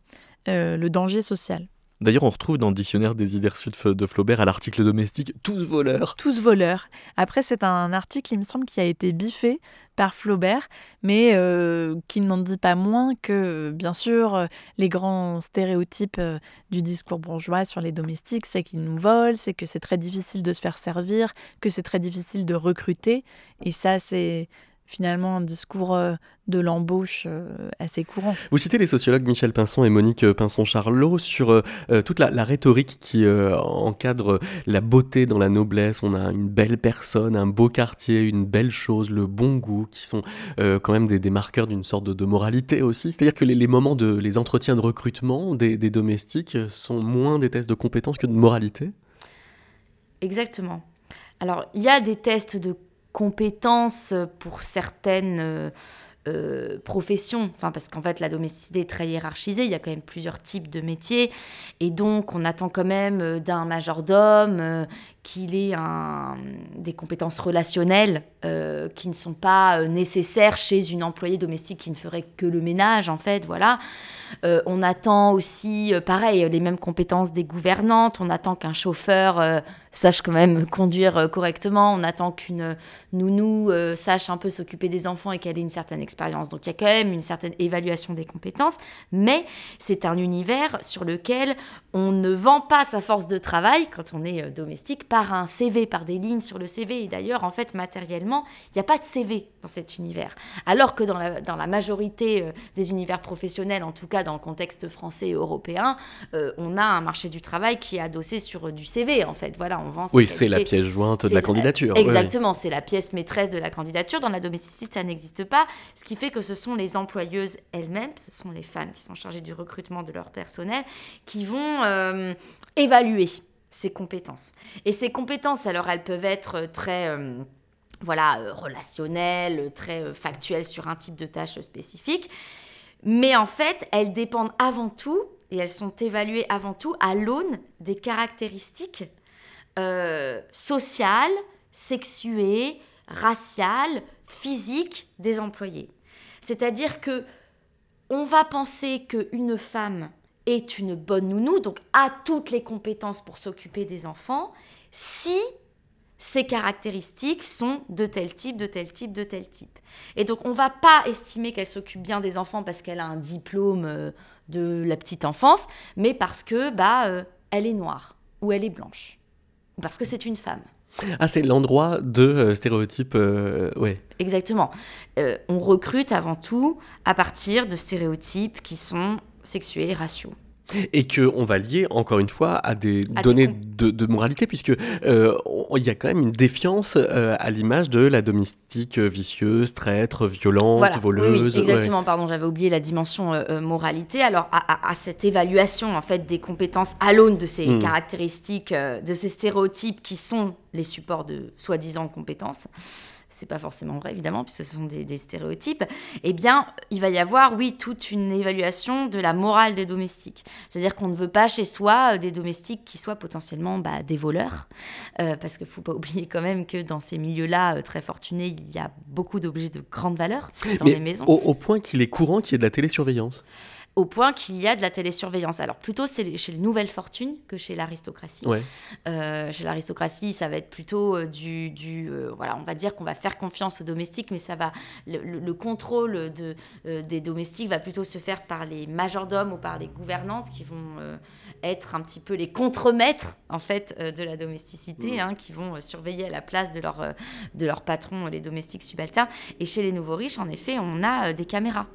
euh, le danger social. D'ailleurs, on retrouve dans le dictionnaire des idées reçues de Flaubert à l'article domestique tous voleurs. Tous voleurs. Après, c'est un article, il me semble, qui a été biffé par Flaubert, mais euh, qui n'en dit pas moins que, bien sûr, les grands stéréotypes euh, du discours bourgeois sur les domestiques, c'est qu'ils nous volent, c'est que c'est très difficile de se faire servir, que c'est très difficile de recruter. Et ça, c'est finalement un discours euh, de l'embauche euh, assez courant. Vous citez les sociologues Michel Pinson et Monique euh, Pinson-Charlot sur toute la, rhétorique qui encadre la beauté dans la noblesse. On a une belle personne, un beau quartier, une belle chose, le bon goût, qui sont quand même des, marqueurs d'une sorte de, moralité aussi. C'est-à-dire que les, moments de les entretiens de recrutement des, des domestiques sont moins des tests de compétences que de moralité? Exactement. Alors, il y a des tests de compétences pour certaines euh, euh, professions, parce qu'en fait la domesticité est très hiérarchisée, il y a quand même plusieurs types de métiers, et donc on attend quand même euh, d'un majordome qu'il ait un, des compétences relationnelles qui ne sont pas nécessaires chez une employée domestique qui ne ferait que le ménage, en fait, voilà. on attend aussi, pareil, les mêmes compétences des gouvernantes, on attend qu'un chauffeur sache quand même conduire euh, correctement. On attend qu'une nounou euh, sache un peu s'occuper des enfants et qu'elle ait une certaine expérience. Donc il y a quand même une certaine évaluation des compétences, mais c'est un univers sur lequel on ne vend pas sa force de travail quand on est euh, domestique un CV, par des lignes sur le CV. Et d'ailleurs, en fait, matériellement, il n'y a pas de CV dans cet univers. Alors que dans la, dans la majorité des univers professionnels, en tout cas dans le contexte français et européen, on a un marché du travail qui est adossé sur du CV, en fait. Voilà, oui, c'est la pièce jointe de la candidature. Exactement, c'est la pièce maîtresse de la candidature. Dans la domesticité, ça n'existe pas. Ce qui fait que ce sont les employeuses elles-mêmes, ce sont les femmes qui sont chargées du recrutement de leur personnel, qui vont euh, évaluer ces compétences. Et ces compétences, alors, elles peuvent être très... Euh, voilà, euh, relationnelles, très factuelles sur un type de tâche spécifique. Mais en fait, elles dépendent avant tout, et elles sont évaluées avant tout à l'aune des caractéristiques euh, sociale, sexuée, raciale, physique des employés. C'est-à-dire que on va penser qu'une femme est une bonne nounou, donc a toutes les compétences pour s'occuper des enfants, si ses caractéristiques sont de tel type, de tel type, de tel type. Et donc on va pas estimer qu'elle s'occupe bien des enfants parce qu'elle a un diplôme euh, de la petite enfance, mais parce que bah euh, elle est noire ou elle est blanche parce que c'est une femme. Ah, c'est l'endroit de euh, stéréotypes, euh, ouais. Exactement. On recrute avant tout à partir de stéréotypes qui sont sexués et raciaux et qu'on va lier encore une fois à des données de, moralité puisque euh, il y a quand même une défiance euh, à l'image de la domestique vicieuse, traître, violente, voleuse. Oui, exactement. Pardon, j'avais oublié la dimension euh, moralité. Alors à, cette évaluation en fait des compétences à l'aune de ces hmm. caractéristiques, de ces stéréotypes qui sont les supports de soi-disant compétences c'est pas forcément vrai évidemment, puisque ce sont des, stéréotypes, eh bien, il va y avoir, oui, toute une évaluation de la morale des domestiques. C'est-à-dire qu'on ne veut pas chez soi euh, des domestiques qui soient potentiellement bah, des voleurs, euh, parce qu'il ne faut pas oublier quand même que dans ces milieux-là, euh, très fortunés, il y a beaucoup d'objets de grande valeur dans les maisons. Au, au point qu'il est courant qu'il y ait de la télésurveillance. Au point qu'il y a de la télésurveillance. Alors plutôt c'est chez les nouvelles fortunes que chez l'aristocratie. Euh, chez l'aristocratie, ça va être plutôt euh, du, du euh, voilà, on va dire qu'on va faire confiance aux domestiques, mais ça va le, contrôle de, des domestiques va plutôt se faire par les majordomes ou par les gouvernantes qui vont être un petit peu les contremaîtres en fait de la domesticité, mmh. hein, qui vont surveiller à la place de leur de leur patron les domestiques subalternes. Et chez les nouveaux riches, en effet, on a des caméras.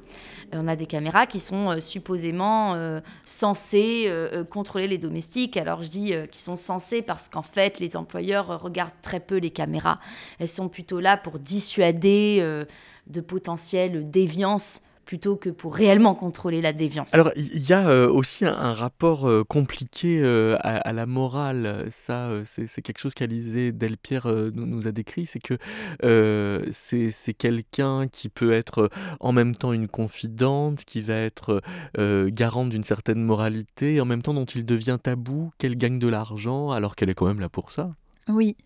On a des caméras qui sont supposément euh, euh, euh, contrôler les domestiques. Alors je dis qu'ils sont censés parce qu'en fait les employeurs regardent très peu les caméras. Elles sont plutôt là pour dissuader de potentielles déviances plutôt que pour réellement contrôler la déviance. Alors il y a euh, aussi un, rapport euh, compliqué euh, à, la morale. Ça, c'est quelque chose qu'Alizé Delpierre nous, nous, a décrit, c'est que c'est quelqu'un qui peut être en même temps une confidente, qui va être garante d'une certaine moralité, et en même temps dont il devient tabou, qu'elle gagne de l'argent alors qu'elle est quand même là pour ça. Oui.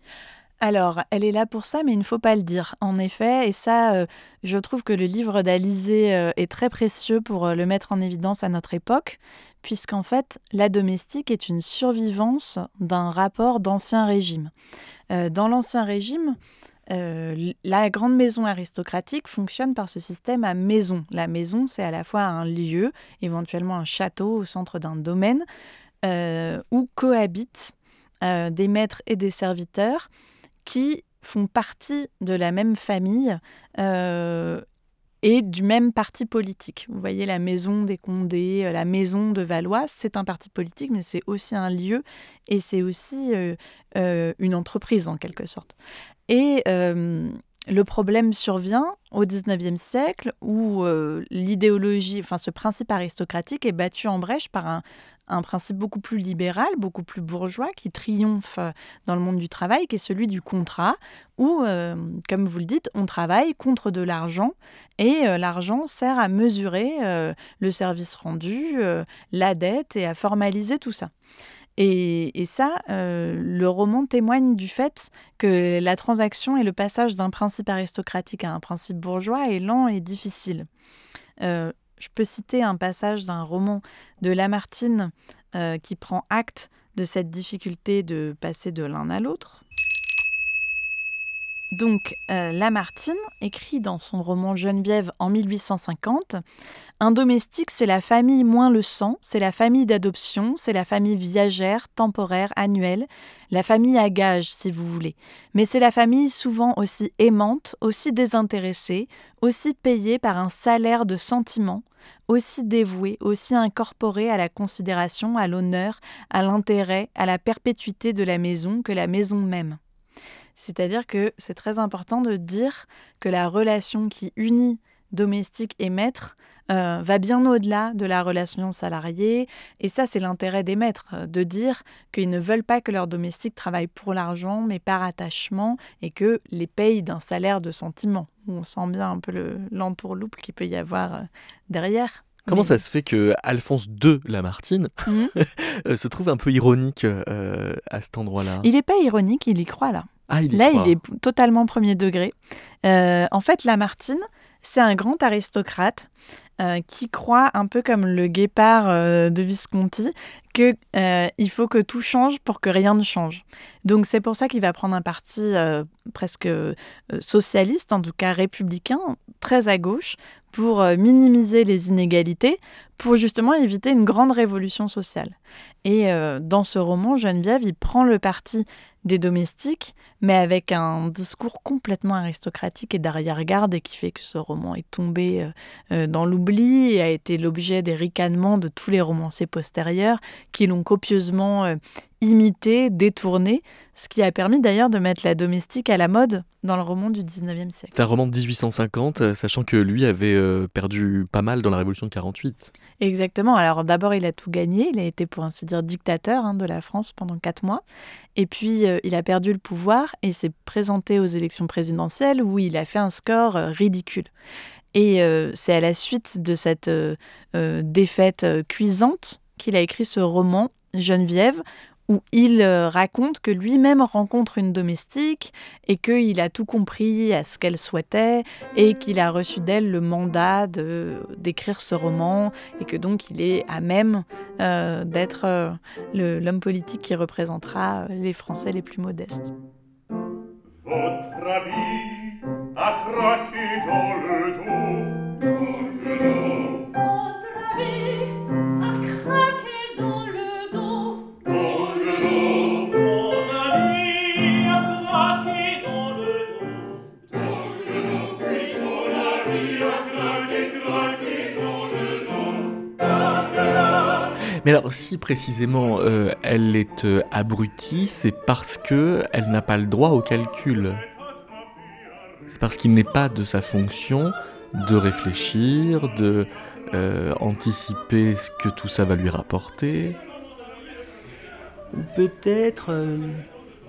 Alors, elle est là pour ça, mais il ne faut pas le dire, en effet. Et ça, euh, je trouve que le livre d'Alizé euh, est très précieux pour euh, le mettre en évidence à notre époque, puisqu'en fait, la domestique est une survivance d'un rapport d'ancien régime. dans l'ancien régime, la grande maison aristocratique fonctionne par ce système à maison. La maison, c'est à la fois un lieu, éventuellement un château au centre d'un domaine, où cohabitent des maîtres et des serviteurs qui font partie de la même famille euh, et du même parti politique. Vous voyez, la maison des Condés, euh, la maison de Valois, c'est un parti politique, mais c'est aussi un lieu et c'est aussi euh, une entreprise en quelque sorte. Et le problème survient au XIXe siècle où l'idéologie, enfin ce principe aristocratique est battu en brèche par un, principe beaucoup plus libéral, beaucoup plus bourgeois, qui triomphe euh, dans le monde du travail, qui est celui du contrat, où, euh, comme vous le dites, on travaille contre de l'argent, et euh, l'argent sert à mesurer le service rendu, la dette, et à formaliser tout ça. Et, ça, le roman témoigne du fait que la transaction et le passage d'un principe aristocratique à un principe bourgeois est lent et difficile. Je peux citer un passage d'un roman de Lamartine euh, qui prend acte de cette difficulté de passer de l'un à l'autre. Donc, euh, Lamartine écrit dans son roman Geneviève en 1850 Un domestique, c'est la famille moins le sang, c'est la famille d'adoption, c'est la famille viagère, temporaire, annuelle, la famille à gage, si vous voulez. Mais c'est la famille souvent aussi aimante, aussi désintéressée, aussi payée par un salaire de sentiment, aussi dévouée, aussi incorporée à la considération, à l'honneur, à l'intérêt, à la perpétuité de la maison que la maison même. C'est-à-dire que c'est très important de dire que la relation qui unit domestique et maître euh, va bien au-delà de la relation salariée. Et ça, c'est l'intérêt des maîtres, euh, de dire qu'ils ne veulent pas que leurs domestiques travaillent pour l'argent, mais par attachement, et que les payent d'un salaire de sentiment. On sent bien un peu l'entourloupe qu'il peut y avoir euh, derrière. Comment ça se fait que Alphonse II Lamartine mmh. se trouve un peu ironique à cet endroit-là? Il n'est pas ironique, il y croit là. Ah, Là, il est totalement premier degré. Euh, en fait, Lamartine, c'est un grand aristocrate euh, qui croit, un peu comme le guépard euh, de Visconti, qu'il il faut que tout change pour que rien ne change. Donc c'est pour ça qu'il va prendre un parti presque socialiste, en tout cas républicain, très à gauche, pour minimiser les inégalités, pour justement éviter une grande révolution sociale. Et dans ce roman, Geneviève, il prend le parti des domestiques, mais avec un discours complètement aristocratique et d'arrière-garde et qui fait que ce roman est tombé euh, euh, dans l'oubli et a été l'objet des ricanements de tous les romanciers postérieurs qui l'ont copieusement euh, imité, détourné, ce qui a permis d'ailleurs de mettre la domestique à la mode dans le roman du 19e siècle. C'est un roman de 1850, sachant que lui avait perdu pas mal dans la Révolution de 48. Exactement. Alors d'abord, il a tout gagné. Il a été, pour ainsi dire, dictateur hein, de la France pendant quatre mois. Et puis, il a perdu le pouvoir et s'est présenté aux élections présidentielles où il a fait un score ridicule. Et c'est à la suite de cette défaite cuisante qu'il a écrit ce roman, Geneviève, où il euh, raconte que lui-même rencontre une domestique et qu'il a tout compris à ce qu'elle souhaitait et qu'il a reçu d'elle le mandat d'écrire ce roman et que donc il est à même euh, d'être euh, l'homme politique qui représentera les Français les plus modestes. Votre ami a craqué dans le dos, Alors, si précisément euh, elle est euh, abrutie, c'est parce que elle n'a pas le droit au calcul. C'est parce qu'il n'est pas de sa fonction de réfléchir, de euh, anticiper ce que tout ça va lui rapporter. Peut-être,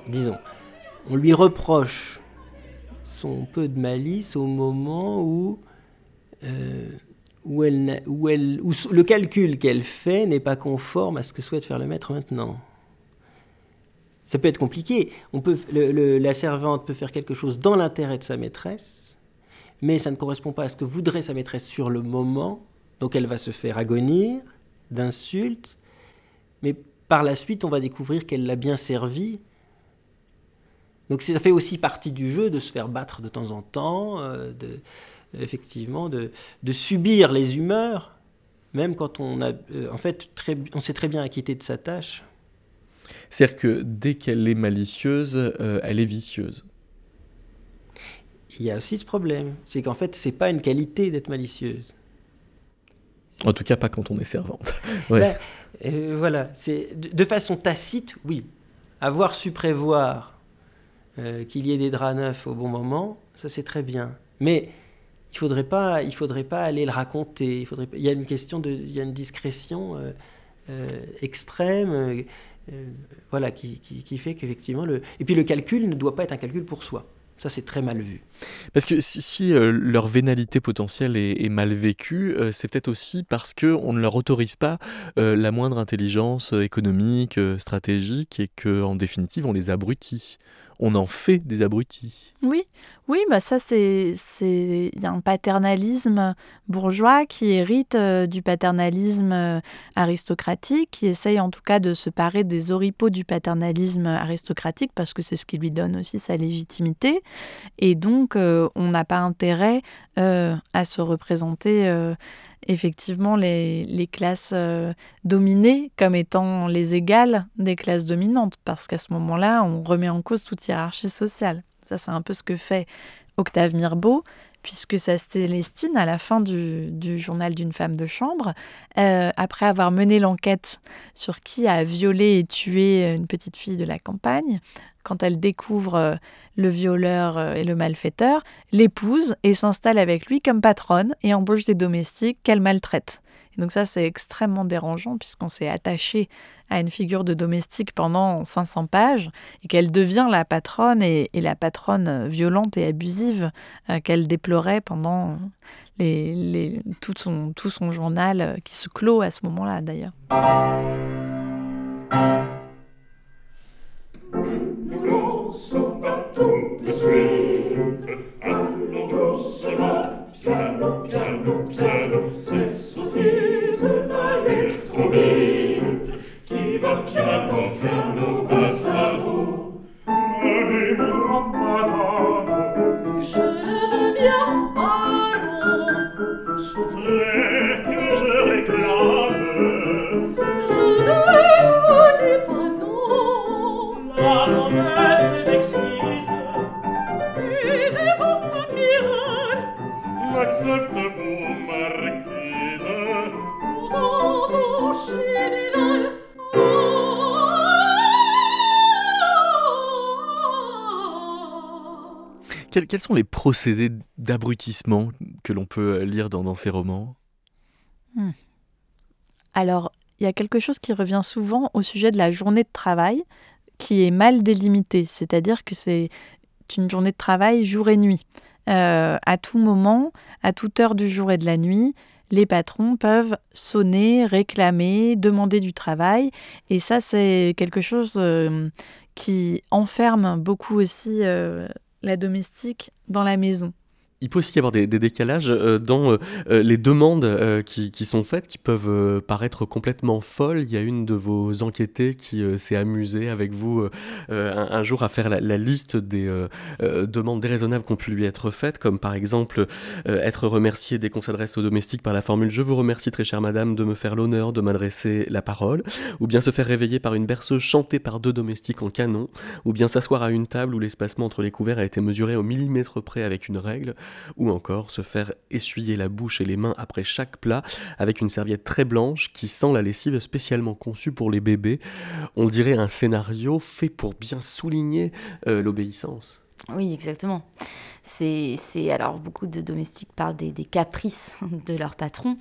disons, on lui reproche son peu de malice au moment où, où, elle, où, elle, où le calcul qu'elle fait n'est pas conforme à ce que souhaite faire le maître maintenant. Ça peut être compliqué. On peut, la servante peut faire quelque chose dans l'intérêt de sa maîtresse, mais ça ne correspond pas à ce que voudrait sa maîtresse sur le moment. Donc elle va se faire agonir d'insultes, mais par la suite, on va découvrir qu'elle l'a bien servi. Donc ça fait aussi partie du jeu de se faire battre de temps en temps, euh, de, effectivement, de, de subir les humeurs, même quand on a, euh, en fait, très, on s'est très bien acquitté de sa tâche. C'est-à-dire que dès qu'elle est malicieuse, euh, elle est vicieuse. Il y a aussi ce problème, c'est qu'en fait, c'est pas une qualité d'être malicieuse. En tout cas, pas quand on est servante. Ouais. Là, euh, voilà, c'est de, de façon tacite, oui. Avoir su prévoir euh, qu'il y ait des draps neufs au bon moment, ça c'est très bien. Mais il faudrait pas, faudrait pas aller le raconter. Il faudrait, y a une question de, il y a une discrétion euh, euh, extrême, euh, voilà, qui, fait qu'effectivement le, et puis le calcul ne doit pas être un calcul pour soi. Ça c'est très mal vu. Parce que si, leur vénalité potentielle est, mal vécue, c'est peut-être aussi parce qu'on ne leur autorise pas la moindre intelligence économique, stratégique, et qu'en définitive, on les abrutit. On en fait des abrutis. Oui, oui, bah ça c'est c'est un paternalisme bourgeois qui hérite euh, du paternalisme euh, aristocratique, qui essaye en tout cas de se parer des oripeaux du paternalisme aristocratique parce que c'est ce qui lui donne aussi sa légitimité. Et donc euh, on n'a pas intérêt à se représenter effectivement les, les classes euh, dominées comme étant les égales des classes dominantes, parce qu'à ce moment-là, on remet en cause toute hiérarchie sociale. Ça, c'est un peu ce que fait Octave Mirbeau, puisque sa Célestine, à la fin du, du journal d'une femme de chambre, euh, après avoir mené l'enquête sur qui a violé et tué une petite fille de la campagne, quand elle découvre euh, le violeur euh, et le malfaiteur, l'épouse et s'installe avec lui comme patronne et embauche des domestiques qu'elle maltraite. Et donc ça, c'est extrêmement dérangeant puisqu'on s'est attaché à une figure de domestique pendant 500 pages et qu'elle devient la patronne et, la patronne euh, violente et abusive qu'elle déplorait pendant tout, son, tout son journal qui se clôt à ce moment-là d'ailleurs. so battuto e sfinte hanno grosse ma piano piano piano se sottise dalle trovinte chi va piano piano va salvo. Animo ramadano je veux bien pardon souffler que je réclame. Je ne vous dis pas non la promesse Quels, sont les procédés d'abrutissement que l'on peut euh, lire dans, ces romans? Alors, il y a quelque chose qui revient souvent au sujet de la journée de travail qui est mal délimitée, c'est-à-dire que c'est une journée de travail jour et nuit. Euh, à tout moment, à toute heure du jour et de la nuit, les patrons peuvent sonner, réclamer, demander du travail. Et ça, c'est quelque chose euh, qui enferme beaucoup aussi la domestique dans la maison il peut aussi y avoir des, décalages euh, dans euh, euh, les demandes qui, sont faites, qui peuvent paraître complètement folles. Il y a une de vos enquêtées qui s'est amusée avec vous un, jour à faire la, liste des demandes déraisonnables qui ont pu lui être faites, comme par exemple être remercié dès qu'on s'adresse aux domestiques par la formule Je vous remercie très chère madame de me faire l'honneur de m'adresser la parole, ou bien se faire réveiller par une berceuse chantée par deux domestiques en canon, ou bien s'asseoir à une table où l'espacement entre les couverts a été mesuré au millimètre près avec une règle ou encore se faire essuyer la bouche et les mains après chaque plat avec une serviette très blanche qui sent la lessive spécialement conçue pour les bébés. On dirait un scénario fait pour bien souligner euh, l'obéissance. Oui, exactement. C'est, alors beaucoup de domestiques parlent des, caprices de leur patron.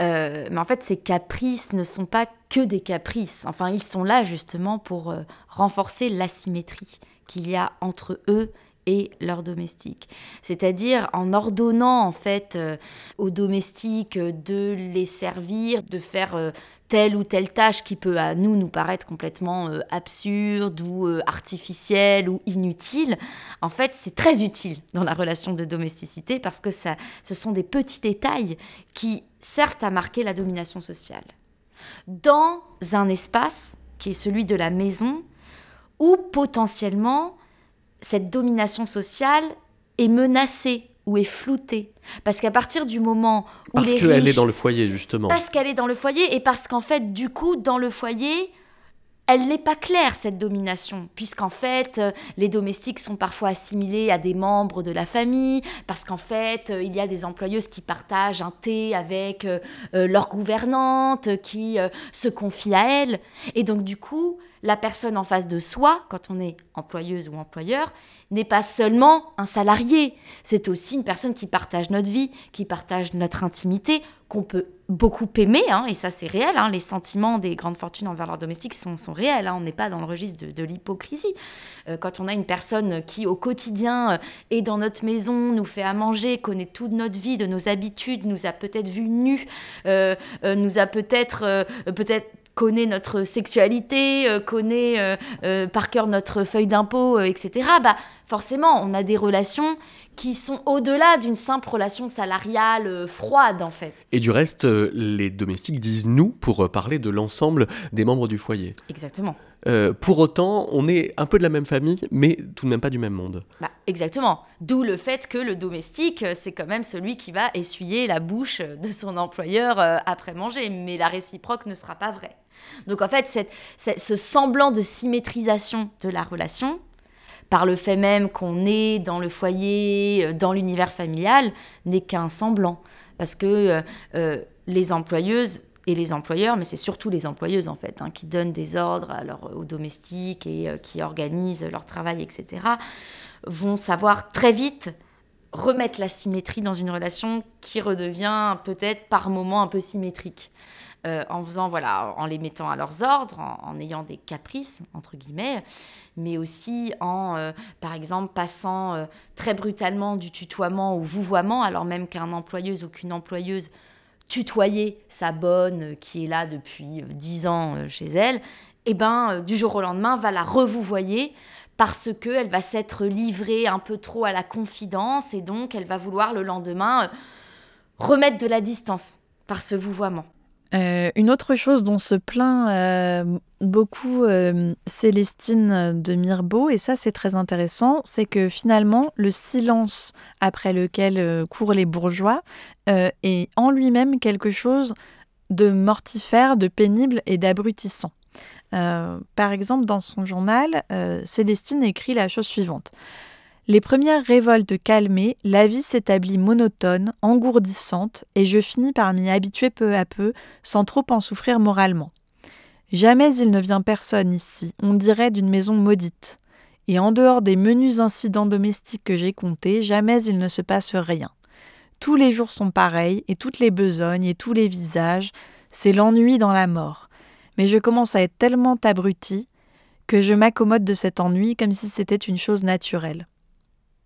Euh, mais en fait, ces caprices ne sont pas que des caprices. Enfin, ils sont là justement pour euh, renforcer l'asymétrie qu'il y a entre eux et leurs domestiques. C'est-à-dire en ordonnant en fait euh, aux domestiques de les servir, de faire euh, telle ou telle tâche qui peut à nous nous paraître complètement euh, absurde ou artificielle ou inutile, en fait c'est très utile dans la relation de domesticité parce que ça, ce sont des petits détails qui servent à marquer la domination sociale. Dans un espace qui est celui de la maison, où potentiellement cette domination sociale est menacée ou est floutée. Parce qu'à partir du moment où parce qu'elle est dans le foyer justement. Parce qu'elle est dans le foyer et parce qu'en fait du coup dans le foyer elle n'est pas claire, cette domination, puisqu'en fait, euh, les domestiques sont parfois assimilés à des membres de la famille, parce qu'en fait, euh, il y a des employeuses qui partagent un thé avec euh, leur gouvernante, qui se confient à elle. Et donc, du coup, la personne en face de soi, quand on est employeuse ou employeur, n'est pas seulement un salarié, c'est aussi une personne qui partage notre vie, qui partage notre intimité, qu'on peut beaucoup aimer, hein, et ça c'est réel, hein, les sentiments des grandes fortunes envers leurs domestiques sont, réels, hein, on n'est pas dans le registre de, l'hypocrisie. Euh, quand on a une personne qui au quotidien euh, est dans notre maison, nous fait à manger, connaît toute notre vie, de nos habitudes, nous a peut-être vu nus, euh, nous a peut-être peut-être connaît notre sexualité, euh, connaît par cœur notre feuille d'impôt, etc., bah, forcément, on a des relations qui sont au-delà d'une simple relation salariale froide, en fait. Et du reste, les domestiques disent nous pour parler de l'ensemble des membres du foyer. Exactement. pour autant, on est un peu de la même famille, mais tout de même pas du même monde. Bah, exactement. D'où le fait que le domestique, c'est quand même celui qui va essuyer la bouche de son employeur après manger, mais la réciproque ne sera pas vraie. Donc en fait, ce semblant de symétrisation de la relation, par le fait même qu'on est dans le foyer, euh, dans l'univers familial, n'est qu'un semblant. Parce que euh, euh, les employeuses et les employeurs, mais c'est surtout les employeuses en fait, hein, qui donnent des ordres aux domestiques et qui organisent leur travail, etc., vont savoir très vite remettre la symétrie dans une relation qui redevient peut-être par moments un peu symétrique. Euh, en faisant, voilà, en les mettant à leurs ordres, en, ayant des caprices, entre guillemets, mais aussi en, euh, par exemple, passant euh, très brutalement du tutoiement au vouvoiement, alors même qu'un employeuse ou qu'une employeuse tutoyait sa bonne qui est là depuis dix ans chez elle, et eh ben, du jour au lendemain, va la revouvoyer parce qu'elle va s'être livrée un peu trop à la confidence et donc elle va vouloir le lendemain remettre de la distance par ce vouvoiement. Euh, une autre chose dont se plaint euh, beaucoup euh, Célestine de Mirbeau, et ça c'est très intéressant, c'est que finalement le silence après lequel courent les bourgeois est en lui-même quelque chose de mortifère, de pénible et d'abrutissant. Par exemple, dans son journal, Célestine écrit la chose suivante. Les premières révoltes calmées, la vie s'établit monotone, engourdissante, et je finis par m'y habituer peu à peu, sans trop en souffrir moralement. Jamais il ne vient personne ici, on dirait d'une maison maudite. Et en dehors des menus incidents domestiques que j'ai comptés, jamais il ne se passe rien. Tous les jours sont pareils, et toutes les besognes, et tous les visages, c'est l'ennui dans la mort. Mais je commence à être tellement abruti que je m'accommode de cet ennui comme si c'était une chose naturelle.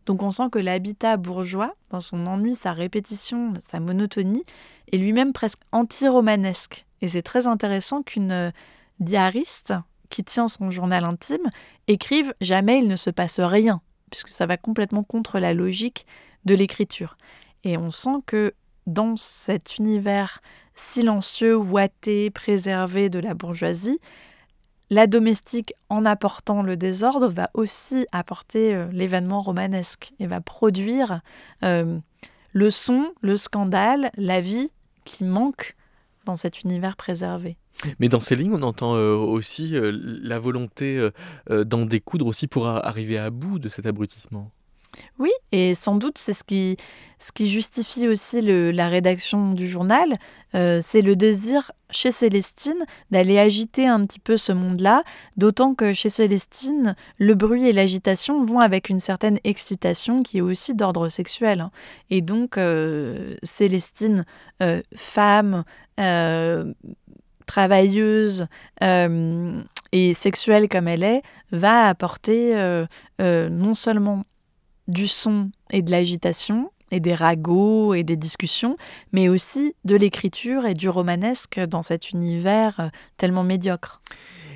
Donc on sent que l'habitat bourgeois, dans son ennui, sa répétition, sa monotonie, est lui-même presque anti-romanesque. Et c'est très intéressant qu'une diariste qui tient son journal intime écrive Jamais il ne se passe rien, puisque ça va complètement contre la logique de l'écriture. Et on sent que dans cet univers silencieux, ouaté, préservé de la bourgeoisie, la domestique, en apportant le désordre, va aussi apporter euh, l'événement romanesque et va produire euh, le son, le scandale, la vie qui manque dans cet univers préservé. Mais dans ces lignes, on entend euh, aussi la volonté d'en découdre aussi pour arriver à bout de cet abrutissement. Oui, et sans doute c'est ce qui, ce qui justifie aussi la rédaction du journal, euh, c'est le désir chez Célestine d'aller agiter un petit peu ce monde-là, d'autant que chez Célestine, le bruit et l'agitation vont avec une certaine excitation qui est aussi d'ordre sexuel. Hein. Et donc euh, Célestine, euh, femme, travailleuse, et sexuelle comme elle est, va apporter non seulement du son et de l'agitation, et des ragots et des discussions, mais aussi de l'écriture et du romanesque dans cet univers euh, tellement médiocre.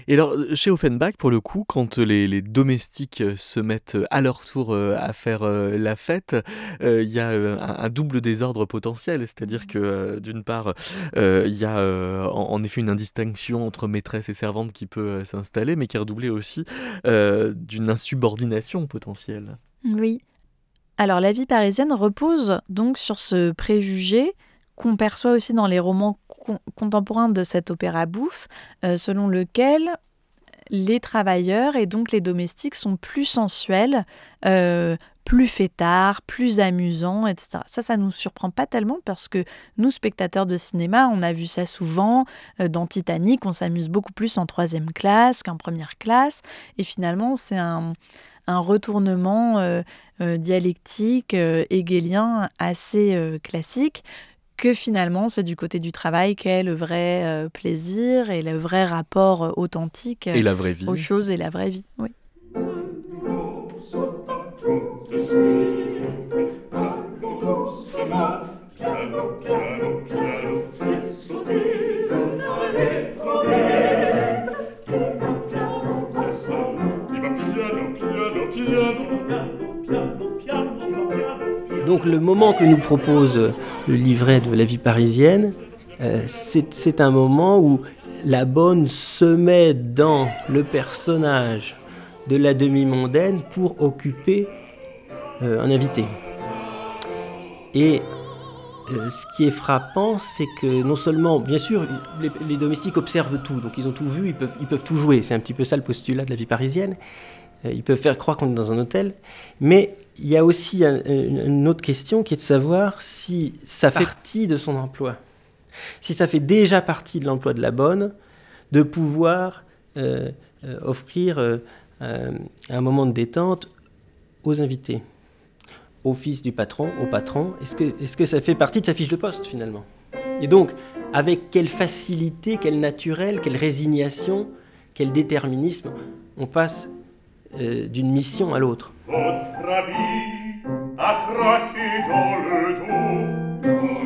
Et alors, euh, chez Offenbach, pour le coup, quand les, domestiques se mettent à leur tour euh, à faire la fête, il y a un, double désordre potentiel. C'est-à-dire que, d'une part, il y a en, effet une indistinction entre maîtresse et servante qui peut s'installer, mais qui est redoublée aussi d'une insubordination potentielle. Oui. Alors la vie parisienne repose donc sur ce préjugé qu'on perçoit aussi dans les romans contemporains de cet opéra bouffe, euh, selon lequel les travailleurs et donc les domestiques sont plus sensuels, euh, plus fêtards, plus amusants, etc. Ça, ça nous surprend pas tellement parce que nous, spectateurs de cinéma, on a vu ça souvent. Euh, dans Titanic, on s'amuse beaucoup plus en troisième classe qu'en première classe. Et finalement, c'est un, un retournement euh, euh, dialectique euh, hegelien assez classique que finalement c'est du côté du travail qu'est le vrai plaisir et le vrai rapport authentique et la vraie vie. aux choses et la vraie vie. Oui. Donc le moment que nous propose le livret de la vie parisienne, euh, c'est un moment où la bonne se met dans le personnage de la demi-mondaine pour occuper euh, un invité. Et euh, ce qui est frappant, c'est que non seulement, bien sûr, les, domestiques observent tout, donc ils ont tout vu, ils peuvent, tout jouer, c'est un petit peu ça le postulat de la vie parisienne, ils peuvent faire croire qu'on est dans un hôtel. Mais il y a aussi une autre question qui est de savoir si ça fait partie de son emploi. Si ça fait déjà partie de l'emploi de la bonne, de pouvoir euh, euh, offrir un moment de détente aux invités, au fils du patron, au patron. Est-ce que, est que ça fait partie de sa fiche de poste finalement? Et donc, avec quelle facilité, quel naturel, quelle résignation, quel déterminisme on passe euh, d'une mission à l'autre. Votre habit a craqué. Dans le dos.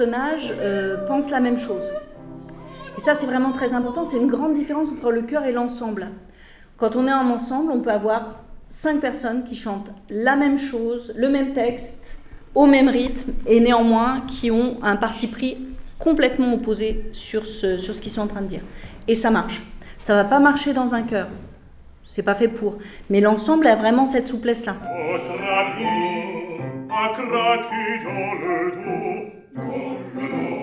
Euh, pensent la même chose. Et ça, c'est vraiment très important. C'est une grande différence entre le chœur et l'ensemble. Quand on est en ensemble, on peut avoir cinq personnes qui chantent la même chose, le même texte, au même rythme, et néanmoins qui ont un parti pris complètement opposé sur ce, sur ce qu'ils sont en train de dire. Et ça marche. Ça va pas marcher dans un chœur. c'est pas fait pour. Mais l'ensemble a vraiment cette souplesse-là. Dans le dos.